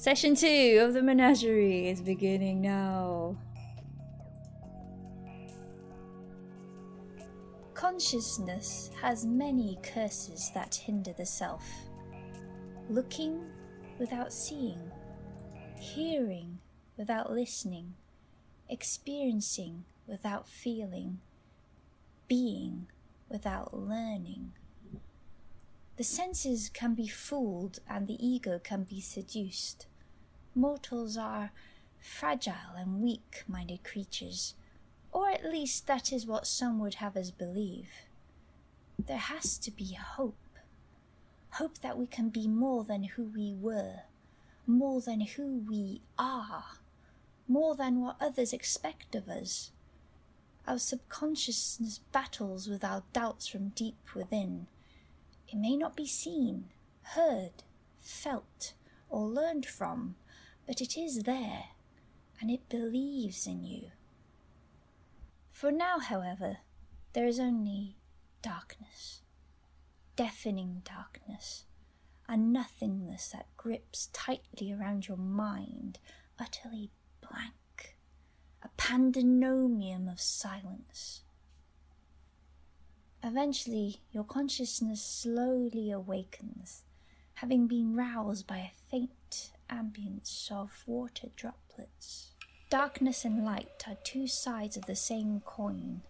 Session two of the menagerie is beginning now. Consciousness has many curses that hinder the self. Looking without seeing, hearing without listening, experiencing without feeling, being without learning. The senses can be fooled and the ego can be seduced. Mortals are fragile and weak minded creatures, or at least that is what some would have us believe. There has to be hope. Hope that we can be more than who we were, more than who we are, more than what others expect of us. Our subconsciousness battles with our doubts from deep within. It may not be seen, heard, felt, or learned from, but it is there, and it believes in you. For now, however, there is only darkness, deafening darkness, a nothingness that grips tightly around your mind, utterly blank, a pandemonium of silence. Eventually, your consciousness slowly awakens, having been roused by a faint ambience of water droplets. Darkness and light are two sides of the same coin.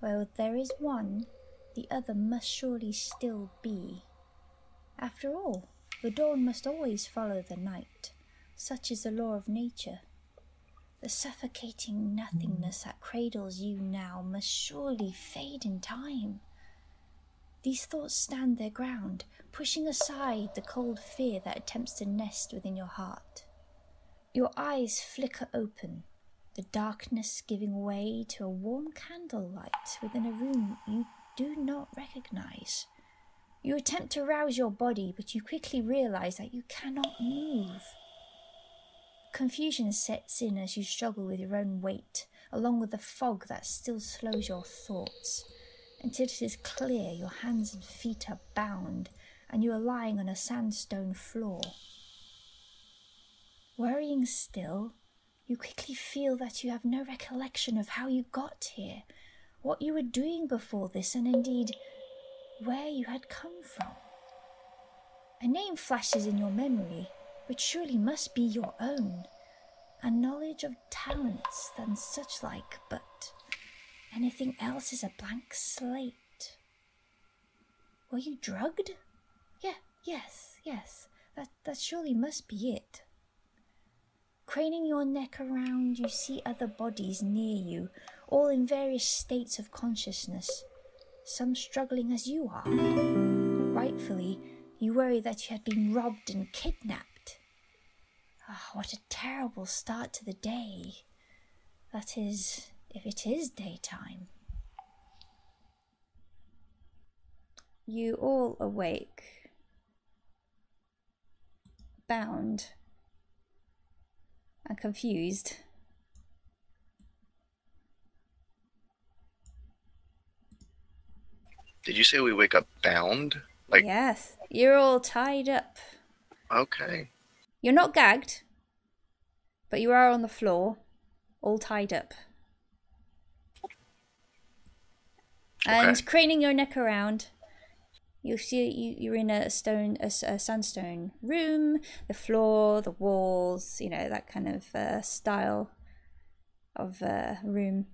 Where there is one, the other must surely still be. After all, the dawn must always follow the night. Such is the law of nature. The suffocating nothingness that cradles you now must surely fade in time. These thoughts stand their ground, pushing aside the cold fear that attempts to nest within your heart. Your eyes flicker open, the darkness giving way to a warm candlelight within a room you do not recognize. You attempt to rouse your body, but you quickly realize that you cannot move. Confusion sets in as you struggle with your own weight, along with the fog that still slows your thoughts until it is clear your hands and feet are bound and you are lying on a sandstone floor. Worrying still, you quickly feel that you have no recollection of how you got here, what you were doing before this, and indeed where you had come from. A name flashes in your memory, which surely must be your own, a knowledge of talents and such like, but Anything else is a blank slate. Were you drugged? Yeah, yes, yes. That that surely must be it. Craning your neck around, you see other bodies near you, all in various states of consciousness, some struggling as you are. Rightfully, you worry that you had been robbed and kidnapped. Ah, oh, what a terrible start to the day. That is, if it is daytime. You all awake, bound, and confused. Did you say we wake up bound? Like Yes, you're all tied up. Okay. You're not gagged, but you are on the floor, all tied up. And Okay. craning your neck around you'll see you, you're in a stone a, s- a sandstone room the floor the walls you know that kind of uh, style of uh, room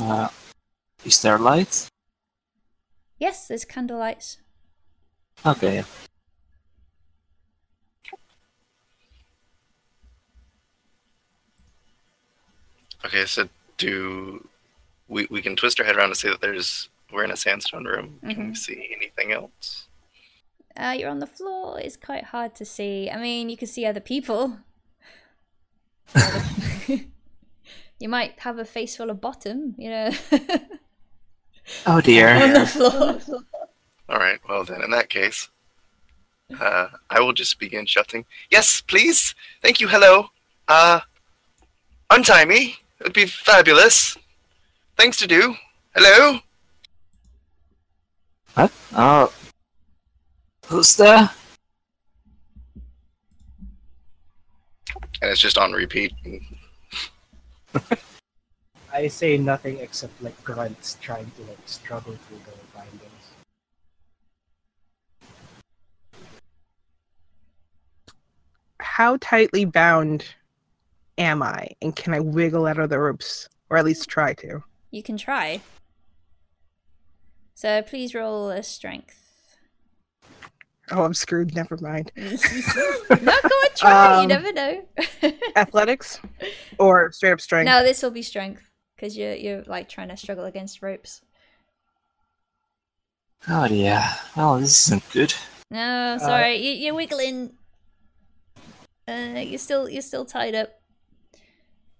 Uh, is there light? yes there's candlelights Okay. yeah. Okay, so do we we can twist our head around and see that there's we're in a sandstone room. Can we Mhm. see anything else? uh, you're on the floor it's quite hard to see i mean you can see other people you might have a face full of bottom you know Oh dear. on the floor All right. Well then, in that case, uh, I will just begin shouting. Yes, please. Thank you. Hello. Uh, untie me. It would be fabulous. Things to do. Hello. What? Oh. Uh, who's there? and it's just on repeat. I say nothing except like grunts trying to like struggle through the bindings. How tightly bound am I? And can I wiggle out of the ropes? Or at least try to? You can try. So please roll a strength. Oh, I'm screwed. Never mind. no, go on, try. you Um, never know. Athletics or straight up strength? no, this will be strength because you're you're like trying to struggle against ropes. Oh dear. Oh, this isn't good. No, sorry, you, you're wiggling. Uh, you're still you're still tied up.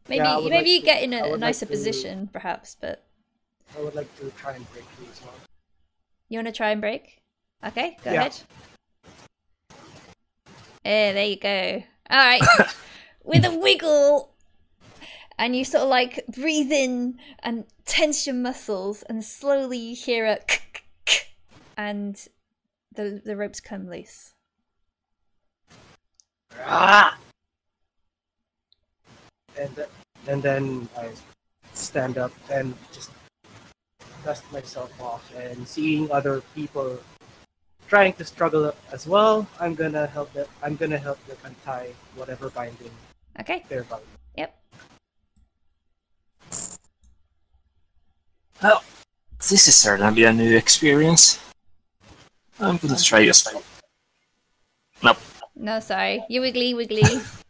Maybe would maybe like you to- get in a would like nicer to- position, perhaps. But I would like to try and break through as well. you want to try and break? Okay, go Yeah. ahead. Yeah, there you go. All right, with a wiggle, and you sort of like breathe in and tense your muscles, and slowly you hear a, and the the ropes come loose. Ah! And th- and then I stand up and just dust myself off and seeing other people trying to struggle as well, I'm gonna help them I'm gonna help them untie whatever binding Okay. they're binding. Yep. Well, this is certainly a new experience. I'm gonna try a spell. Nope. No, sorry. You wiggly wiggly.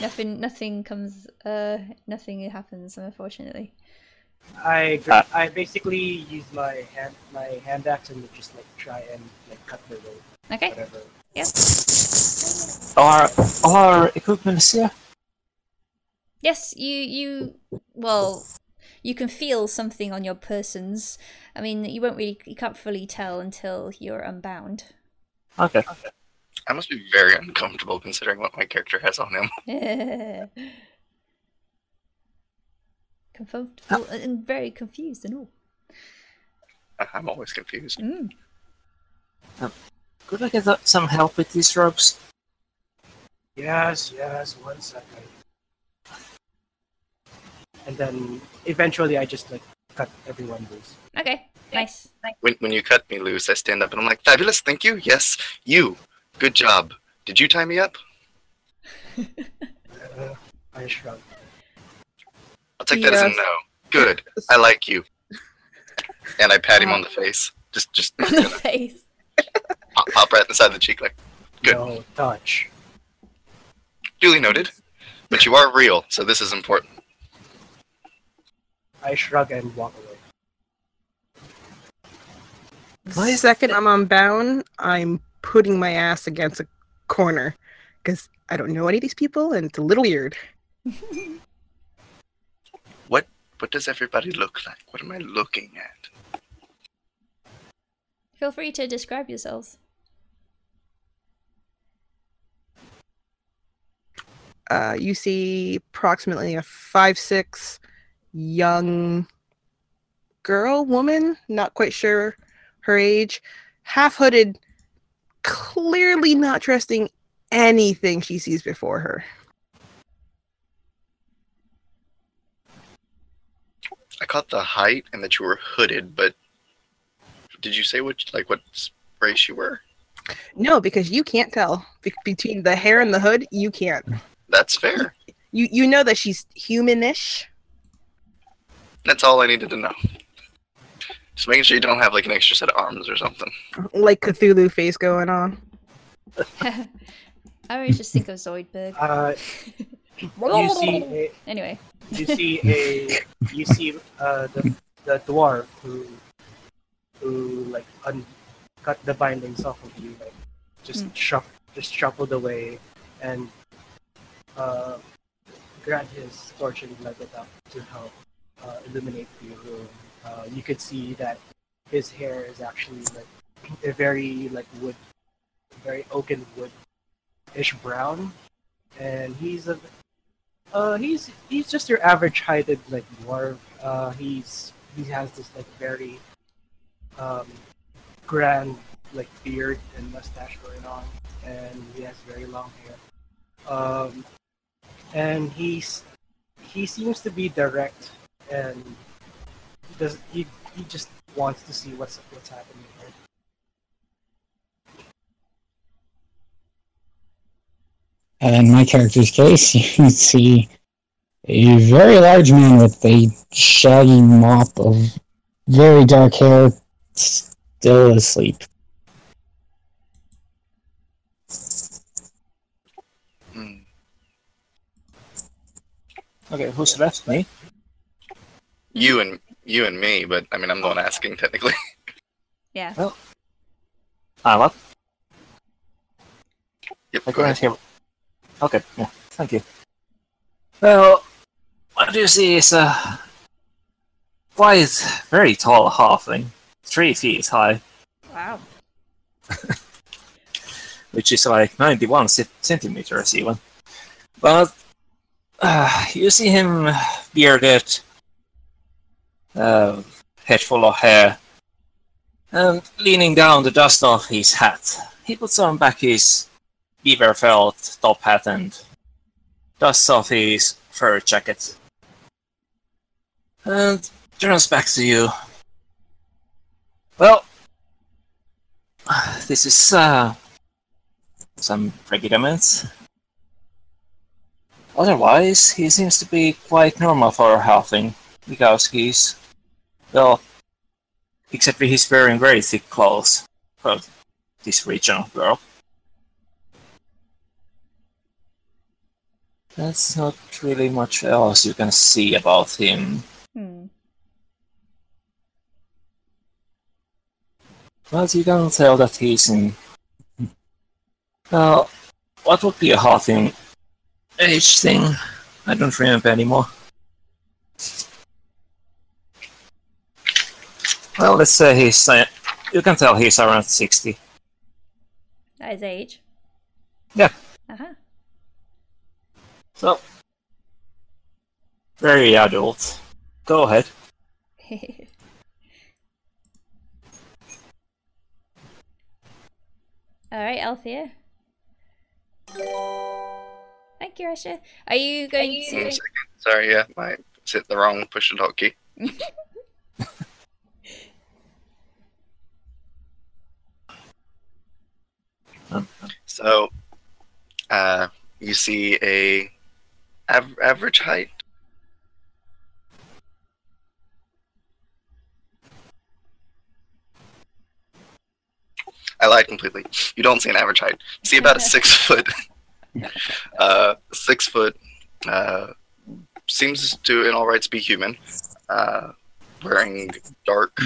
nothing nothing comes uh nothing happens unfortunately. I gr- Ah. I basically use my hand my hand axe and just like try and like cut the rope, Okay. whatever. Yep. Our all our equipment is here. Yes, you you well you can feel something on your persons. I mean you won't really you can't fully tell until you're unbound. Okay. Okay. I must be very uncomfortable considering what my character has on him. Comfortable and very confused and all. I'm always confused. Mm. Could I get some help with these ropes? Yes, yes, one second. And then eventually I just like cut everyone loose. Okay. Nice. When, when you cut me loose, I stand up and I'm like, fabulous, thank you. Yes, you. Good job. Did you tie me up? Uh, I shrug. I'll take that as a Yes. no. Good. I like you. And I pat him on the face. Just, just On the face. pop, pop right inside the cheek, like Good. No touch. duly noted. But you are real, so this is important. I shrug and walk away. The second I'm unbound, I'm putting my ass against a corner because I don't know any of these people and it's a little weird. What what does everybody look like? What am I looking at? Feel free to describe yourselves. Uh, you see approximately a five six young girl, woman, not quite sure her age, half hooded, clearly not trusting anything she sees before her. I caught the height and that you were hooded, but did you say which like what race you were? No, because you can't tell Be- between the hair and the hood. You can't. That's fair. You you know that she's humanish. That's all I needed to know. Just making sure you don't have like an extra set of arms or something. like Cthulhu face going on. I always just think of Zoidberg. Uh, you see a, Anyway. you see a you see uh, the the dwarf who who like un- cut the bindings off of you, like just Mm. shuff just shuffled away and uh, grant his torch and light it up to help uh, illuminate the room. Uh, you could see that his hair is actually like a very like wood, very oaken wood ish brown, and he's a uh, he's he's just your average heighted like dwarf. Uh, he's he has this like very um, grand like beard and mustache going on, and he has very long hair. Um, and he's he seems to be direct and does he he just wants to see what's what's happening here. And in my character's case, you can see a very large man with a shaggy mop of very dark hair still asleep. Hmm. Okay, who's left? Me? You and you and me, but I mean, I'm the one asking technically. Yeah. Well Ah, what? yep. I Go ahead. couldn't. Okay, yeah, thank you. Well, what do you see is a quite very tall halfling, three feet high, Wow. which is like 91 cent- centimeters even. But uh, you see him bearded, uh, head full of hair, and leaning down the dust off his hat. He puts on back his beaver felt top hat and dusts off his fur jacket. And turns back to you. Well, this is uh, some predicaments. Otherwise, he seems to be quite normal for a halfling, because he's, well, except for he's wearing very thick clothes for this region of the world. That's not really much else you can see about him. Hmm. But you can tell that he's in. Well, what would be a halfling age thing? I don't remember anymore. Well, let's say he's. Uh, you can tell he's around 60. At his age. Yeah. Uh-huh. So. Very adult. Go ahead. Alright, Althea. Thank you, Asha. Are you going One to second. Sorry, yeah, I hit the wrong push to talk key. Um, So, uh, you see a av- average height. I lied completely. You don't see an average height. You see about a six foot, uh, six foot, uh, seems to in all rights be human, uh, wearing dark,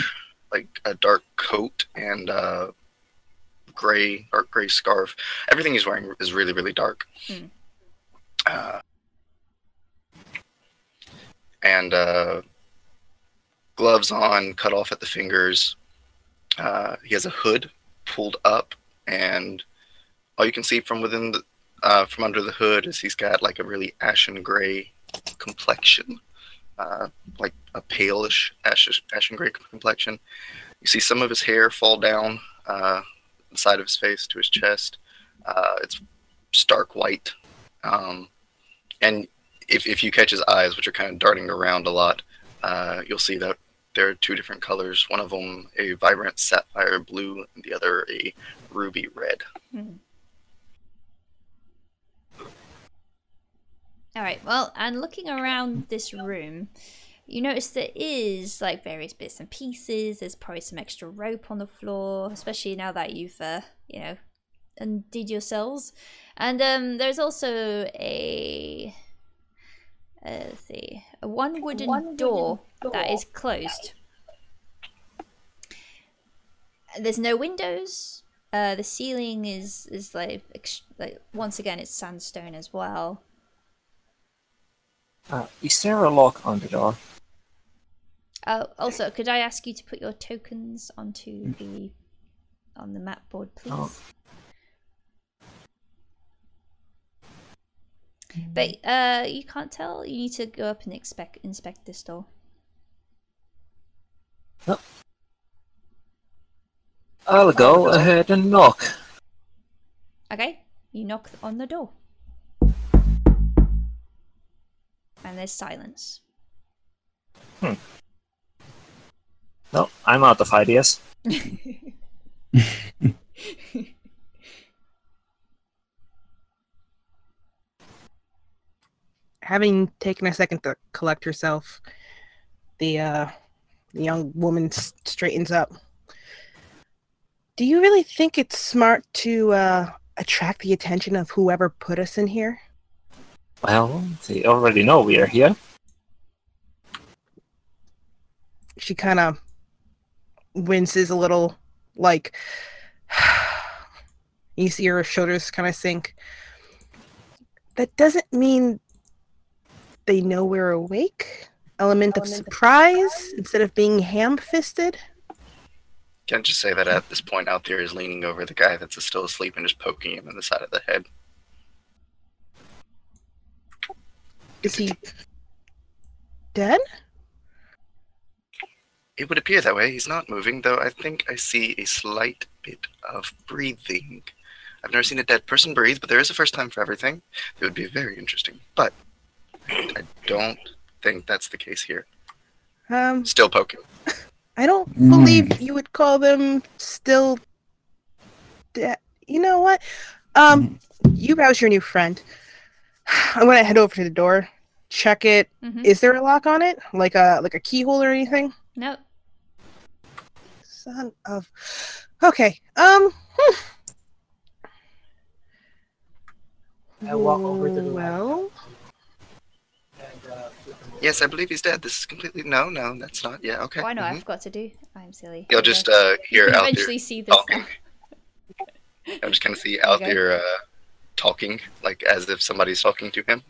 like a dark coat and uh, gray, dark gray scarf. Everything he's wearing is really, really dark. Hmm. Uh, and uh, gloves on, cut off at the fingers. Uh, he has a hood pulled up, and all you can see from within the, uh, from under the hood is he's got like a really ashen gray complexion, uh, like a palish ashen, ashen gray complexion. You see some of his hair fall down uh, the side of his face to his chest. Uh, it's stark white, um, and if if you catch his eyes, which are kind of darting around a lot, uh, you'll see that there are two different colors. One of them a vibrant sapphire blue, and the other a ruby red. Alright, well, and looking around this room, you notice there is like various bits and pieces. There's probably some extra rope on the floor, especially now that you've, uh, you know, undid yourselves. And um, there's also a, uh, let's see, a one wooden door that is closed. There's no windows. Uh, the ceiling is is like, ex- like once again it's sandstone as well. Uh, is there a lock on the door? Oh, also, could I ask you to put your tokens onto the on the map board, please? Oh. Mm-hmm. But uh, you can't tell. You need to go up and inspect inspect this door. I'll go ahead and knock. Okay, you knock on the door. And there's silence. Hmm. No, I'm out of ideas. Having taken a second to collect herself, the uh, the young woman s- straightens up. Do you really think it's smart to uh, attract the attention of whoever put us in here? Well, they already know we are here. She kind of winces a little, like you see her shoulders kind of sink. That doesn't mean they know we're awake. Element of surprise instead of being ham-fisted. Can't just say that at this point Althea is leaning over the guy that's still asleep and just poking him in the side of the head. Is he dead? It would appear that way. He's not moving, though I think I see a slight bit of breathing. I've never seen a dead person breathe, but there is a first time for everything. It would be very interesting. But I don't think that's the case here. Um, Still poking. I don't Mm. believe you would call them still dead. You know what? Um, you how's your new friend? I'm gonna head over to the door, check it. Is Mhm. there a lock on it, like a like a keyhole or anything? No. Son of. Okay. Um. hmm. I walk over to the well. and uh, flip him over. Yes, I believe he's dead. This is completely no, no, that's not. Yeah, okay. Why not? I mhm. forgot to do. I'm silly. You'll just uh, hear can out there eventually see this talking. I'm just kind of see out there uh, talking, like as if somebody's talking to him.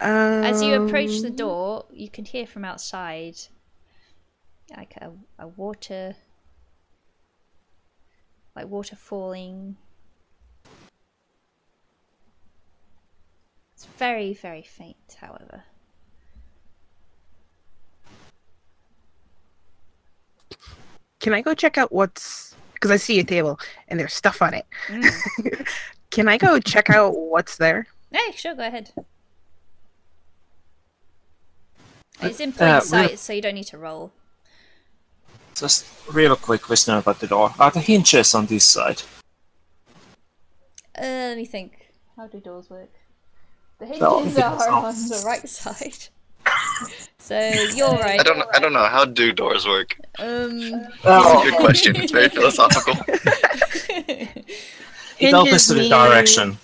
As you approach the Um, door, you can hear from outside like a, a water like water falling. It's very, very faint, however. Can I go check out what's? Because I see a table and there's stuff on it. Mm. Can I go check out what's there? hey, sure, go ahead. It's in plain Uh, sight, so you don't need to roll. Just real quick question about the door. Are the hinges on this side? Uh, let me think. How do doors work? The hinges No, are on the right side. so you're right. I don't. I don't know. How do doors work? Um, Oh, Good question. It's very philosophical. it opens Hinges to the direction.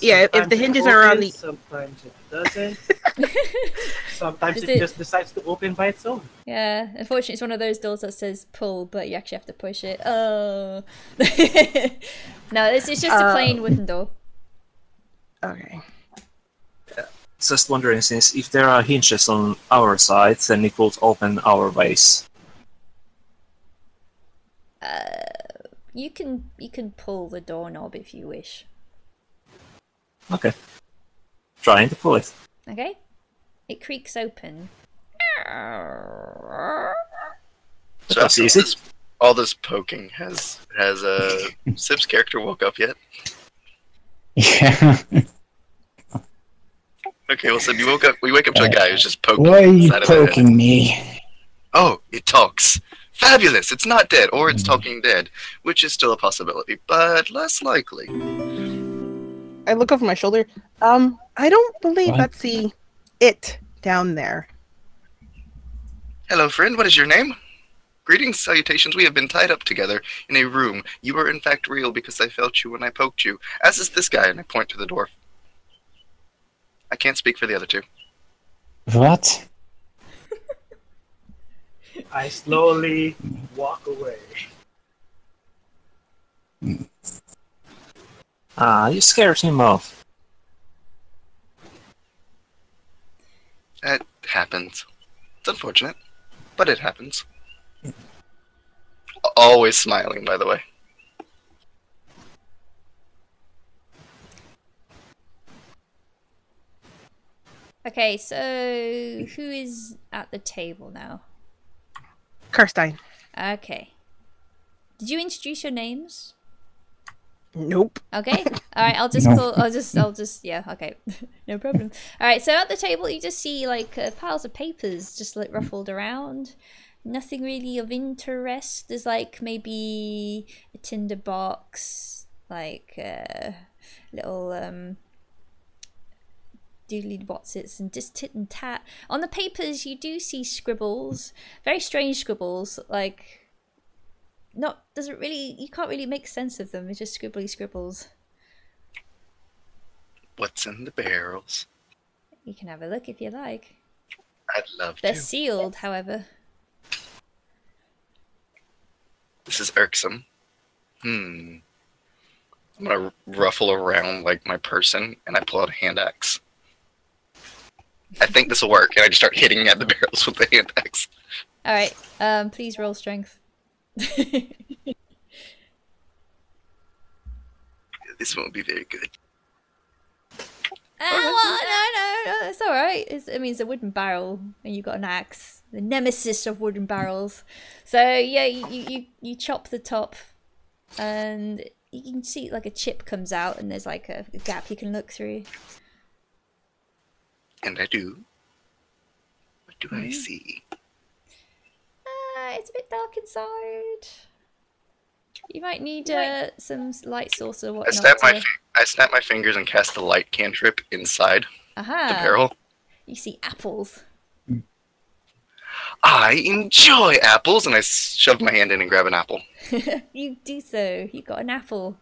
Yeah, if- if the hinges are on the- Sometimes it doesn't. Sometimes Is it, it- just decides to open by itself. yeah, unfortunately, it's one of those doors that says pull, but you actually have to push it. Oh. no, it's, it's just a Uh, plain wooden door. Okay. Just wondering, since if there are hinges on our side, then it will open our ways. You can you can pull the doorknob if you wish. Okay. Trying to pull it. Okay, it creaks open. So That's after all easy. this, all this poking has has uh, Sip's character woke up yet? Yeah. Okay, well, Sip, you woke up. We wake up to a guy who's just poking. Why are you side of the head. poking me? Oh, it talks. Fabulous! It's not dead, or it's talking dead, which is still a possibility, but less likely. I look over my shoulder. Um, I don't believe What? that's the it down there. Hello, friend. What is your name? Greetings, salutations. We have been tied up together in a room. You are in fact real because I felt you when I poked you. As is this guy, and I point to the dwarf. I can't speak for the other two. What? I slowly walk away. Ah, you scared him off. It happens. It's unfortunate, but it happens. Always smiling, by the way. Okay, so who is at the table now? Carstine. Okay. Did you introduce your names? Nope. Okay. All right. I'll just No. call. I'll just. I'll just. Yeah. Okay. no problem. All right. So at the table, you just see like uh, piles of papers just like ruffled around. Nothing really of interest. There's like maybe a tinder box, like uh, little um, doodly whatsits, and just tit and tat. On the papers, you do see scribbles, very strange scribbles, like not doesn't really you can't really make sense of them. It's just scribbly scribbles. What's in the barrels? You can have a look if you like. I'd love They're to. sealed, however. This is irksome. Hmm. I'm gonna ruffle around like my person, and I pull out a hand axe. I think this will work, and I just start hitting at the barrels with the hand axe. All right. Um, please roll strength. This won't be very good. Ah, well, no, no, no, it's all right. It's, I mean, it's a wooden barrel, and you've got an axe, the nemesis of wooden barrels. So yeah, you you, you, chop the top, and you can see like a chip comes out, and there's like a, a gap you can look through. And I do. What do Mm-hmm. I see? It's a bit dark inside. You might need uh, some light source or I whatnot. snap my fi- I snap my fingers and cast the light cantrip inside the barrel. You see apples. I enjoy apples, and I shove my hand in and grab an apple. you do so. You got an apple.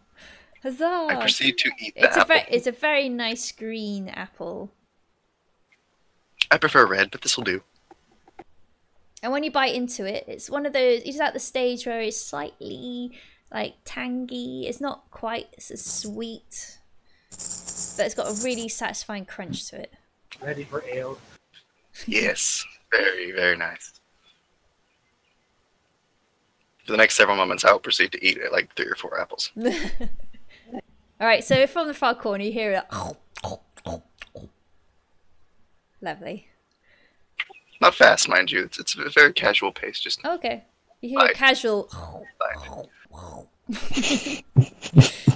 Huzzah! I proceed to eat the. It's a apple. it's a very nice green apple. I prefer red, but this will do. And when you bite into it, it's one of those. It's at the stage where it's slightly like tangy. It's not quite as sweet, but it's got a really satisfying crunch to it. Ready for ale. Yes, very, very nice. For the next several moments, I will proceed to eat like three or four apples. All right, so from the far corner, you hear it. Lovely. Not fast, mind you. It's, it's a very casual pace. Just Okay. You hear a casual.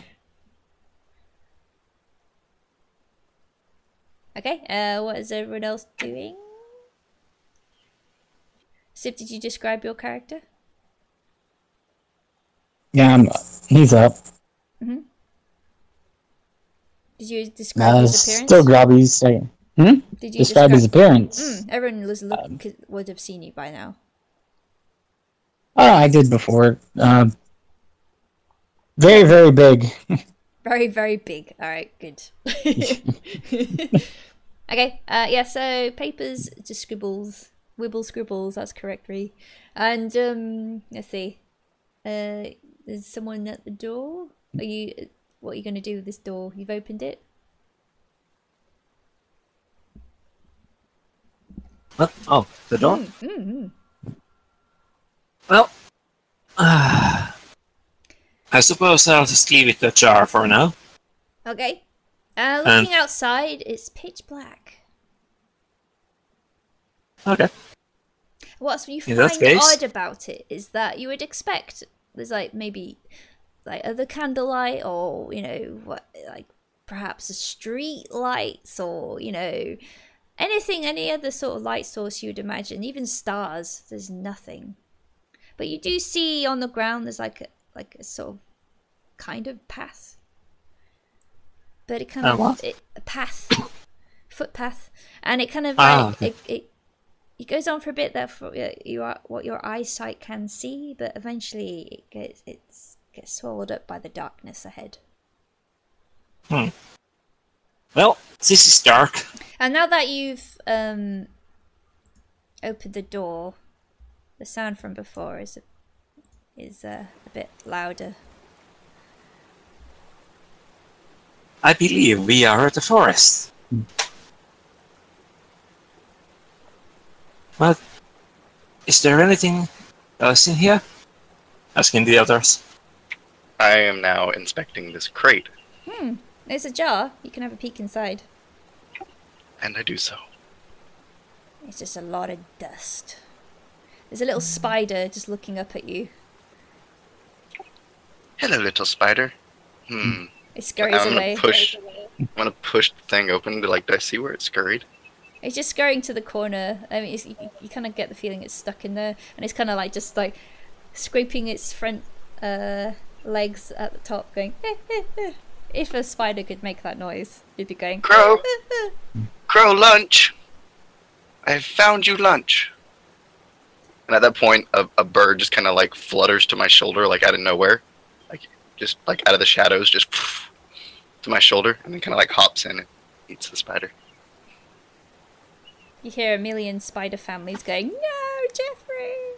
Okay. Uh, what is everyone else doing? Sip, did you describe your character? Yeah, I'm, he's up. Did you describe Uh, his appearance? still grubby. Say, hmm? Did you Describe his appearance. Mm, everyone was look, could, would have seen you by now. Oh, I did before. Um, very, very big. Very, very big. All right, good. okay. Uh, yeah. So papers, just scribbles, wibble scribbles. That's correct, Ree. And um, let's see. Uh, there's someone at the door. Are you? What are you going to do with this door? You've opened it. What? Oh, the door? Mm-hmm. Well, uh, I suppose I'll just leave it ajar for now. Okay. Uh, looking outside, it's pitch black. Okay. What's you In find case- odd about it is that you would expect there's like maybe like other candlelight or you know what like perhaps a street lights or you know anything any other sort of light source you would imagine even stars there's nothing. But you do see on the ground there's like a like a sort of kind of path. But it kind of what? it, a path footpath. And it kind of Ah, like, it, it it goes on for a bit uh, you are what your eyesight can see, but eventually it gets it's gets swallowed up by the darkness ahead. Well, this is dark. And now that you've um opened the door, the sound from before is a, is uh, a bit louder. I believe we are at the forest. Well, is there anything else in here? Asking the others. I am now inspecting this crate, Hmm. There's a jar. You can have a peek inside. and I do so. It's just a lot of dust. There's a little spider just looking up at you. Hello, little spider. Hmm. It scurries I'm away. gonna push. I'm gonna push the thing open to like. Do I see where it scurried? It's just scurrying to the corner. I mean, it's, you, you kind of get the feeling it's stuck in there, and it's kind of like just like scraping its front uh, legs at the top, going. "Eh, eh, eh." If a spider could make that noise, it'd be going. Crow. Crow, lunch. I have found you lunch. And at that point, a, a bird just kind of like flutters to my shoulder, like out of nowhere, like just like out of the shadows, just to my shoulder, and then kind of like hops in and eats the spider. You hear a million spider families going, "No, Jeffrey!"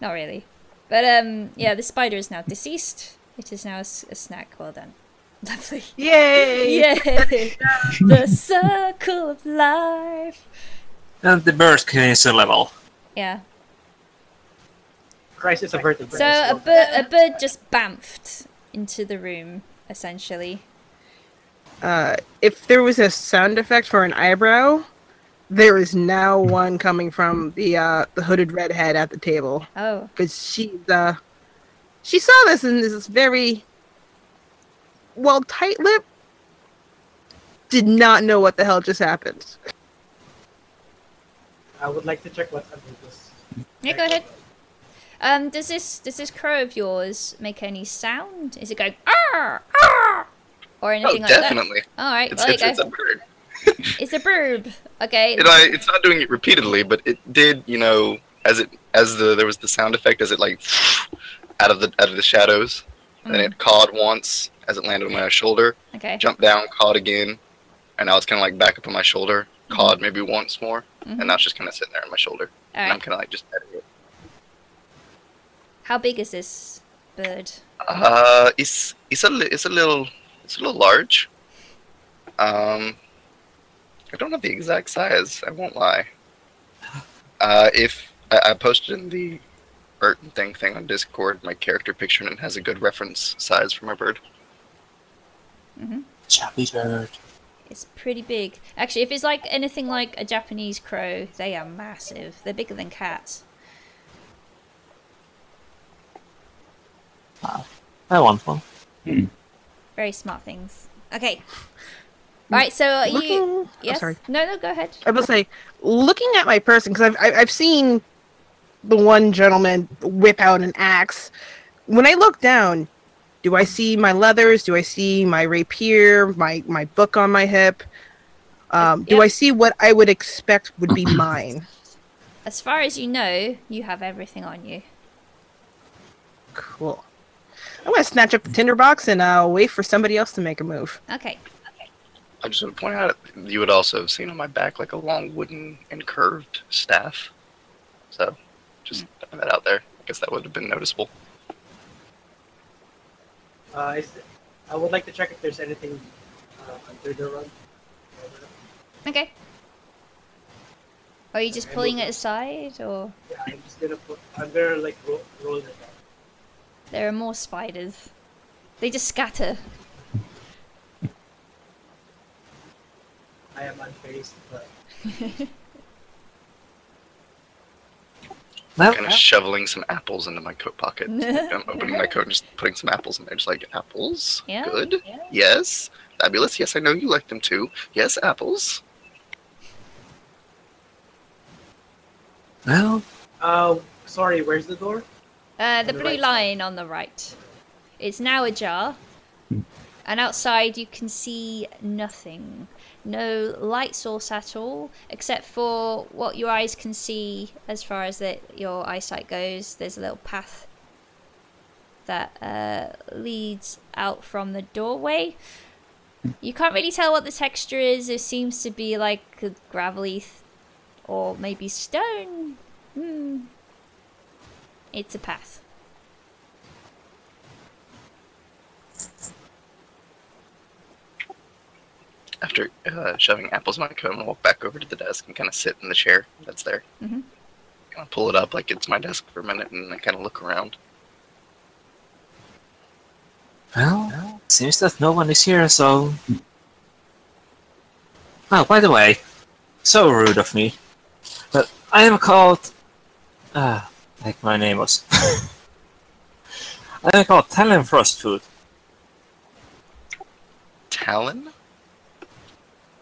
Not really, but um, yeah, the spider is now deceased. It is now a, s- a snack. Well done, lovely. Yay! Yay! the circle of life. And the bird is a level. Yeah. Crisis averted. So a bird, So a bird just bamfed into the room, essentially. Uh, if there was a sound effect for an eyebrow, there is now one coming from the uh, the hooded redhead at the table Oh, because she's uh, she saw this and this very well tight lip. Did not know what the hell just happened. I would like to check what's under this. yeah. Go ahead. Um, does this does this crow of yours make any sound? Is it going ah ah or Oh, anything like that? definitely. that? All right, It's, well, it's, it's a bird. It's a burb. Okay. It, I, it's not doing it repeatedly, but it did. You know, as it as the there was the sound effect as it like out of the out of the shadows. Then Mm, it cawed once as it landed on my shoulder. okay. Jumped down, cawed again, and now it's kind of like back up on my shoulder. Cawed maybe once more, Mhm. and now it's just kind of sitting there on my shoulder. All And I'm kind of like just petting it. How big is this bird? Uh, it's it's a it's a little it's a little large. Um, I don't know the exact size. I won't lie. Uh, if I, I posted in the Burton thing thing on Discord my character picture and it has a good reference size for my bird. Mhm. Chubby bird. It's pretty big. Actually, if it's like anything like a Japanese crow, they are massive. They're bigger than cats. Wow. I want one. Very smart things. Okay. Right. So are Looking, you? oh, Yes. sorry. No. No. Go ahead. I will say, looking at my person, because I've I've seen the one gentleman whip out an axe. When I look down, do I see my leathers? Do I see my rapier? My my book on my hip? Um, do Yep. I see what I would expect would be mine? As far as you know, you have everything on you. Cool. I'm gonna snatch up the tinderbox and uh, wait for somebody else to make a move. Okay. I just want to point out you would also have seen on my back like a long wooden and curved staff. So, just throwing that out there. I guess that would have been noticeable. Uh, is, I would like to check if there's anything uh, under the rug. Okay. Are you just Okay, pulling move it aside, or Yeah, I'm just gonna put. I'm gonna like roll, roll it up. there are more spiders? They just scatter. I am unfazed, but Well, Kind of shoveling some apples into my coat pocket. I'm opening my coat and just putting some apples in there. Just like, apples? Yeah, Good. yeah. Yes. Fabulous. Yes, I know you like them too. Yes, apples. well, uh, sorry. Where's the door? Uh, the the blue right side. line on the right. It's now ajar. And outside you can see nothing. No light source at all, except for what your eyes can see as far as the, your eyesight goes. There's a little path that uh, leads out from the doorway. You can't really tell what the texture is. It seems to be like gravelly or maybe stone. Hmm. It's a path. After uh, shoving apples in my coat, I'm gonna walk back over to the desk and kind of sit in the chair that's there. Mhm. Kind of pull it up like it's my desk for a minute, and I kind of look around. well, seems that no one is here, so. Oh, by the way, so rude of me, but I am called. Ah, like my name was. I am called Tallen Frostfoot, Tallen?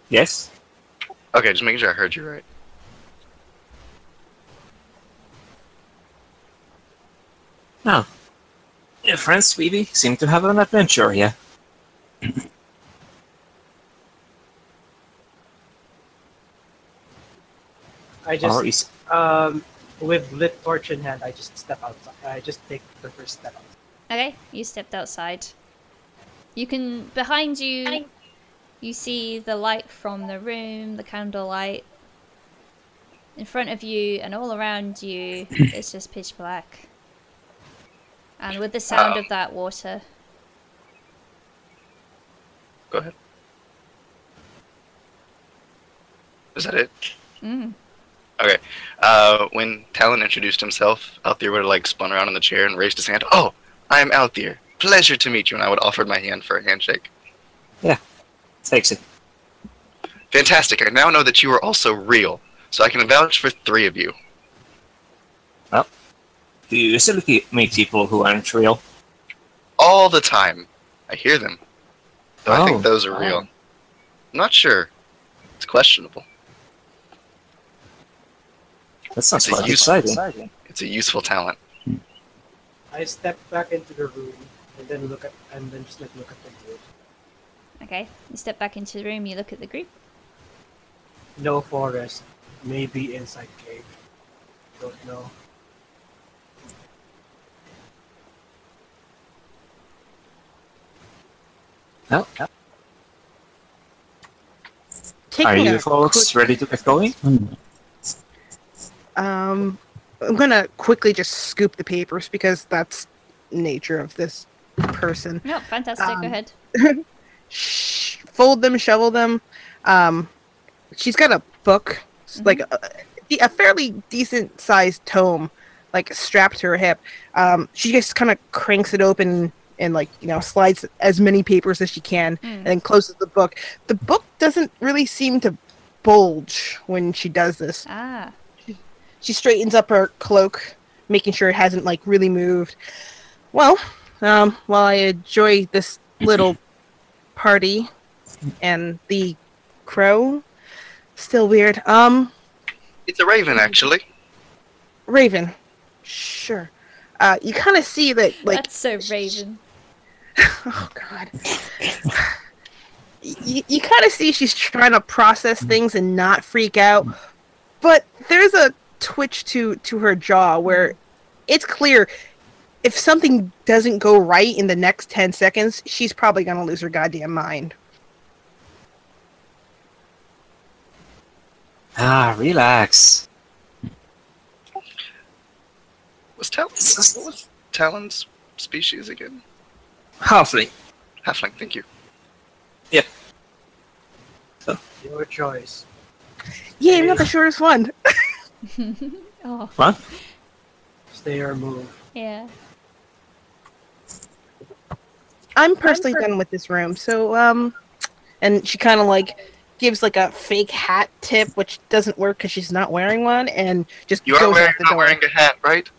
Yes? Okay, just making sure I heard you right. No. Your friend Sweetie seemed to have an adventure here. I just is um with lit torch in hand, I just step outside. I just take the first step out. Okay, you stepped outside. You can behind you you see the light from the room, the candlelight. In front of you and all around you it's just pitch black. And with the sound Um. of that water. Go ahead. Is that it? Mm. Okay. Uh, when Tallen introduced himself, Althea would have like spun around in the chair and raised his hand. Oh, I am Althea. Pleasure to meet you. And I would offer my hand for a handshake. Takes it. Fantastic. I now know that you are also real, so I can vouch for three of you. Well, do you usually keep- meet people who aren't real? All the time. I hear them. Though I Oh, think those are wow. real. I'm not sure. It's questionable. That sounds It's a quite useful- exciting. It's a useful talent. I step back into the room and then look at and then just like look at the group. Okay. You step back into the room, you look at the group. No forest, maybe inside cave. Don't know. No? Taking Are you a folks ready to get going? Um, I'm gonna quickly just scoop the papers because that's nature of this person. No, fantastic, Um, go ahead. Sh- fold them, shovel them. Um, she's got a book, s- like a, a fairly decent sized tome, like strapped to her hip. Um, she just kind of cranks it open and like you know slides as many papers as she can, Hmm. and then closes the book. The book doesn't really seem to bulge when she does this. Ah. She straightens up her cloak, making sure it hasn't like really moved. Well, um, while I enjoy this little party and the crow, still weird. Um, It's a raven, actually. Raven, sure. Uh, you kind of see that like That's so Raven. oh god. you, you kind of see she's trying to process things and not freak out, but there's a twitch to to her jaw where it's clear if something doesn't go right in the next 10 seconds, she's probably going to lose her goddamn mind. Ah, relax. Was Tallen? What was Tallen's species again? Halfling. Halfling. Thank you. Yeah. Your choice. Yeah, you're not the shortest one. oh, What? Stay or move. yeah. I'm personally done with this room, so um, and she kind of like gives like a fake hat tip, which doesn't work because she's not wearing one, and just You are goes wearing, out the not door. wearing a hat, right?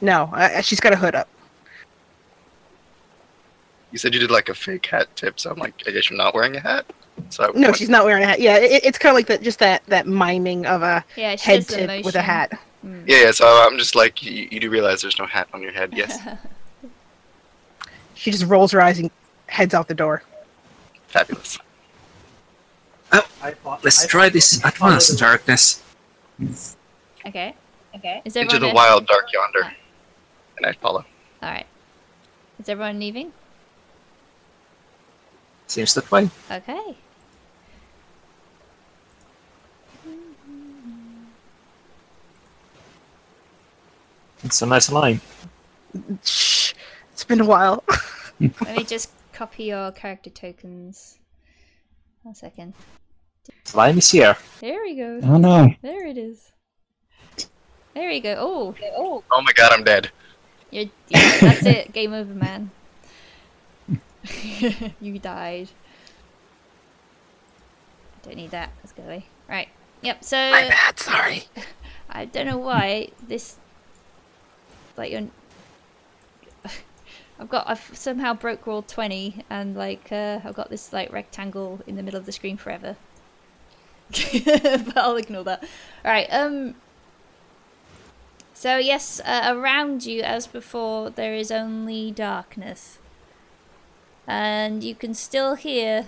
No, uh, she's got a hood up. You said you did like a fake hat tip, so I'm like, I guess you're not wearing a hat. So No, she's not wearing a hat. Yeah, it, it's kind of like that, just that that miming of a Yeah, head does the tip with a hat. Mm. Yeah, yeah. So I'm just like, you, you do realize there's no hat on your head, yes? She just rolls her eyes and heads out the door. Fabulous. I fo- Let's try this I at once, darkness. Okay. Okay. Is Into everyone the wild, dark yonder, Ah. and I follow. Alright. Is everyone leaving? Seems that way. Okay. It's a nice line. Shh, it's been a while. Let me just copy your character tokens. One second. Line is here. There we go. Oh no. There it is. There we go. Oh, oh, Oh my god, I'm dead. you're, yeah, that's it. Game over, man. you died. Don't need that. Let's go away. Right. Yep. So My bad, sorry. I don't know why this. Like you're. I've got I've somehow broke Roll20, and like uh, I've got this like rectangle in the middle of the screen forever. but I'll ignore that. All right. Um. So yes, uh, around you, as before, there is only darkness, and you can still hear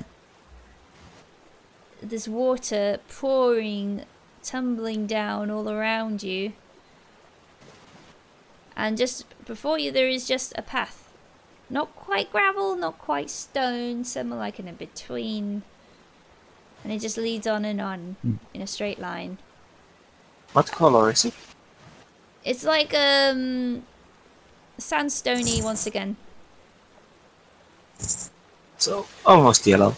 this water pouring, tumbling down all around you. And just before you, there is just a path. Not quite gravel, not quite stone, somewhere like in a between. And it just leads on and on in a straight line. What color is it? It's like um sandstony once again. So almost yellow.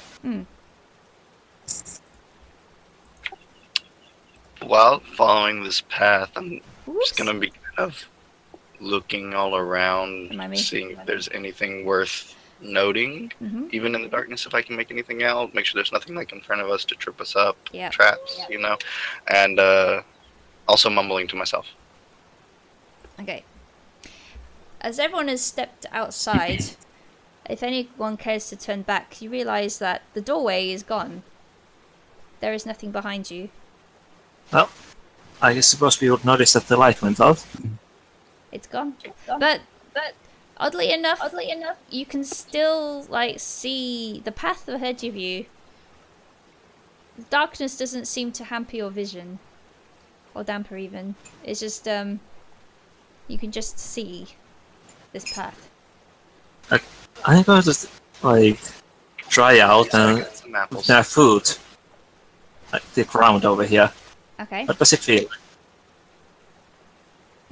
While following this path, I'm Whoops. just gonna be kind of looking all around, seeing if there's anything worth noting, hmm even in the darkness. If I can make anything out, make sure there's nothing like in front of us to trip us up, Yeah. traps, you know, and uh, also mumbling to myself. Okay. As everyone has stepped outside, if anyone cares to turn back, you realise that the doorway is gone. There is nothing behind you. Well, I suppose we would notice that the light went out. It's gone. But but oddly enough, oddly enough, you can still like see the path ahead of you. The darkness doesn't seem to hamper your vision, or damper even. It's just um, you can just see this path. I'm going to like dry out So and got some apples. with their food. Like the ground over here. Okay. What does it feel?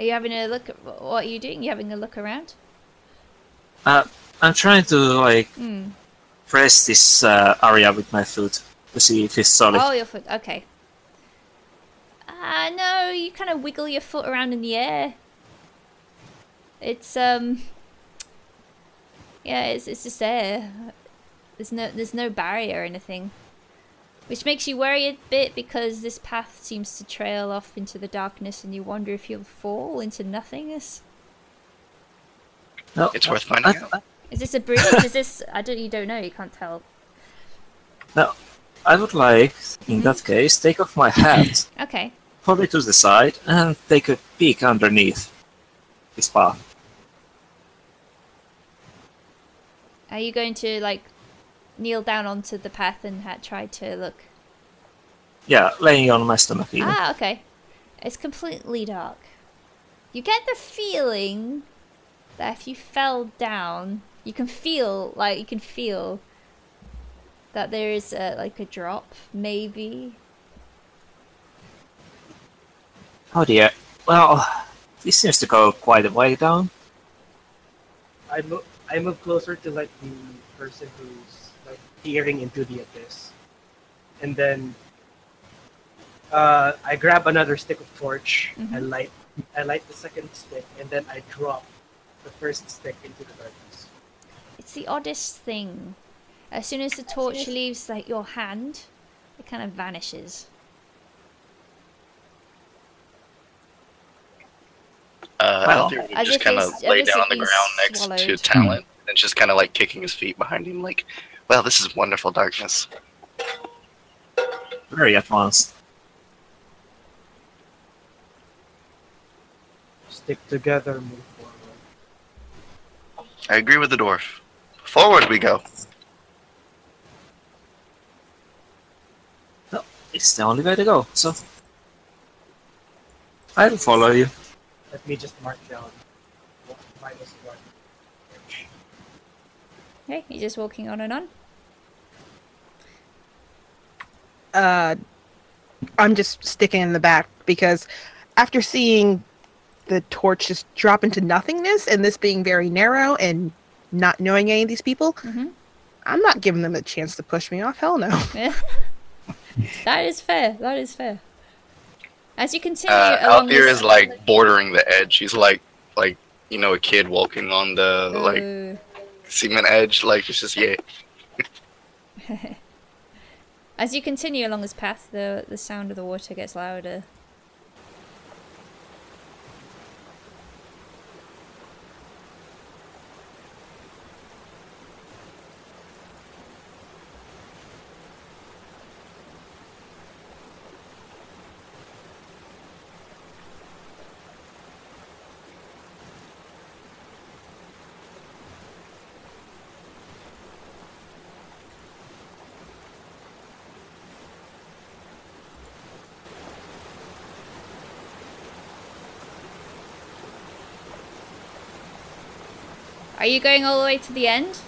Are you having a look? At, what are you doing? You having a look around? Uh, I'm trying to like Hmm. press this uh, area with my foot to see if it's solid. Oh, your foot. Okay. Ah, no. You kind of wiggle your foot around in the air. It's um. Yeah, it's it's just there. There's no there's no barrier or anything, which makes you worry a bit because this path seems to trail off into the darkness, and you wonder if you'll fall into nothingness. No, It's worth finding I, out. Is this a bridge? Is this? I don't. You don't know. You can't tell. No, I would like, Mm-hmm. in that case, take off my hat, Okay. pull it to the side, and take a peek underneath this path. Are you going to like kneel down onto the path and ha- try to look? Yeah, laying on my stomach even. Ah, okay. It's completely dark. You get the feeling that if you fell down, you can feel like you can feel that there is a, like a drop, maybe. Oh dear. Well, this seems to go quite a way down. I move, I move closer to like the person who's like peering into the abyss, and then uh, I grab another stick of torch. I Mhm. light, I light the second stick, and then I drop the first stick into the darkness. It's the oddest thing. As soon as the torch leaves like your hand, it kind of vanishes. Uh, Well, Althea would as just kind of lay down on the ground next to swallowed. Tallen and just kind of like kicking his feet behind him, like, well, this is wonderful darkness. Very advanced. Stick together, move forward. I agree with the dwarf. Forward we go. No, It's the only way to go, so. I'll follow you. Let me just mark down what minus one. Okay, you're just walking on and on. Uh, I'm just sticking in the back because after seeing the torch just drop into nothingness and this being very narrow and not knowing any of these people, Mhm. I'm not giving them a chance to push me off. Hell no. that is fair. That is fair. As you continue Uh, along Althea is like bordering the edge. She's like, like you know, a kid walking on the like Oh. cement edge. Like it's just yeah. As you continue along this path, the the sound of the water gets louder. Are you going all the way to the end?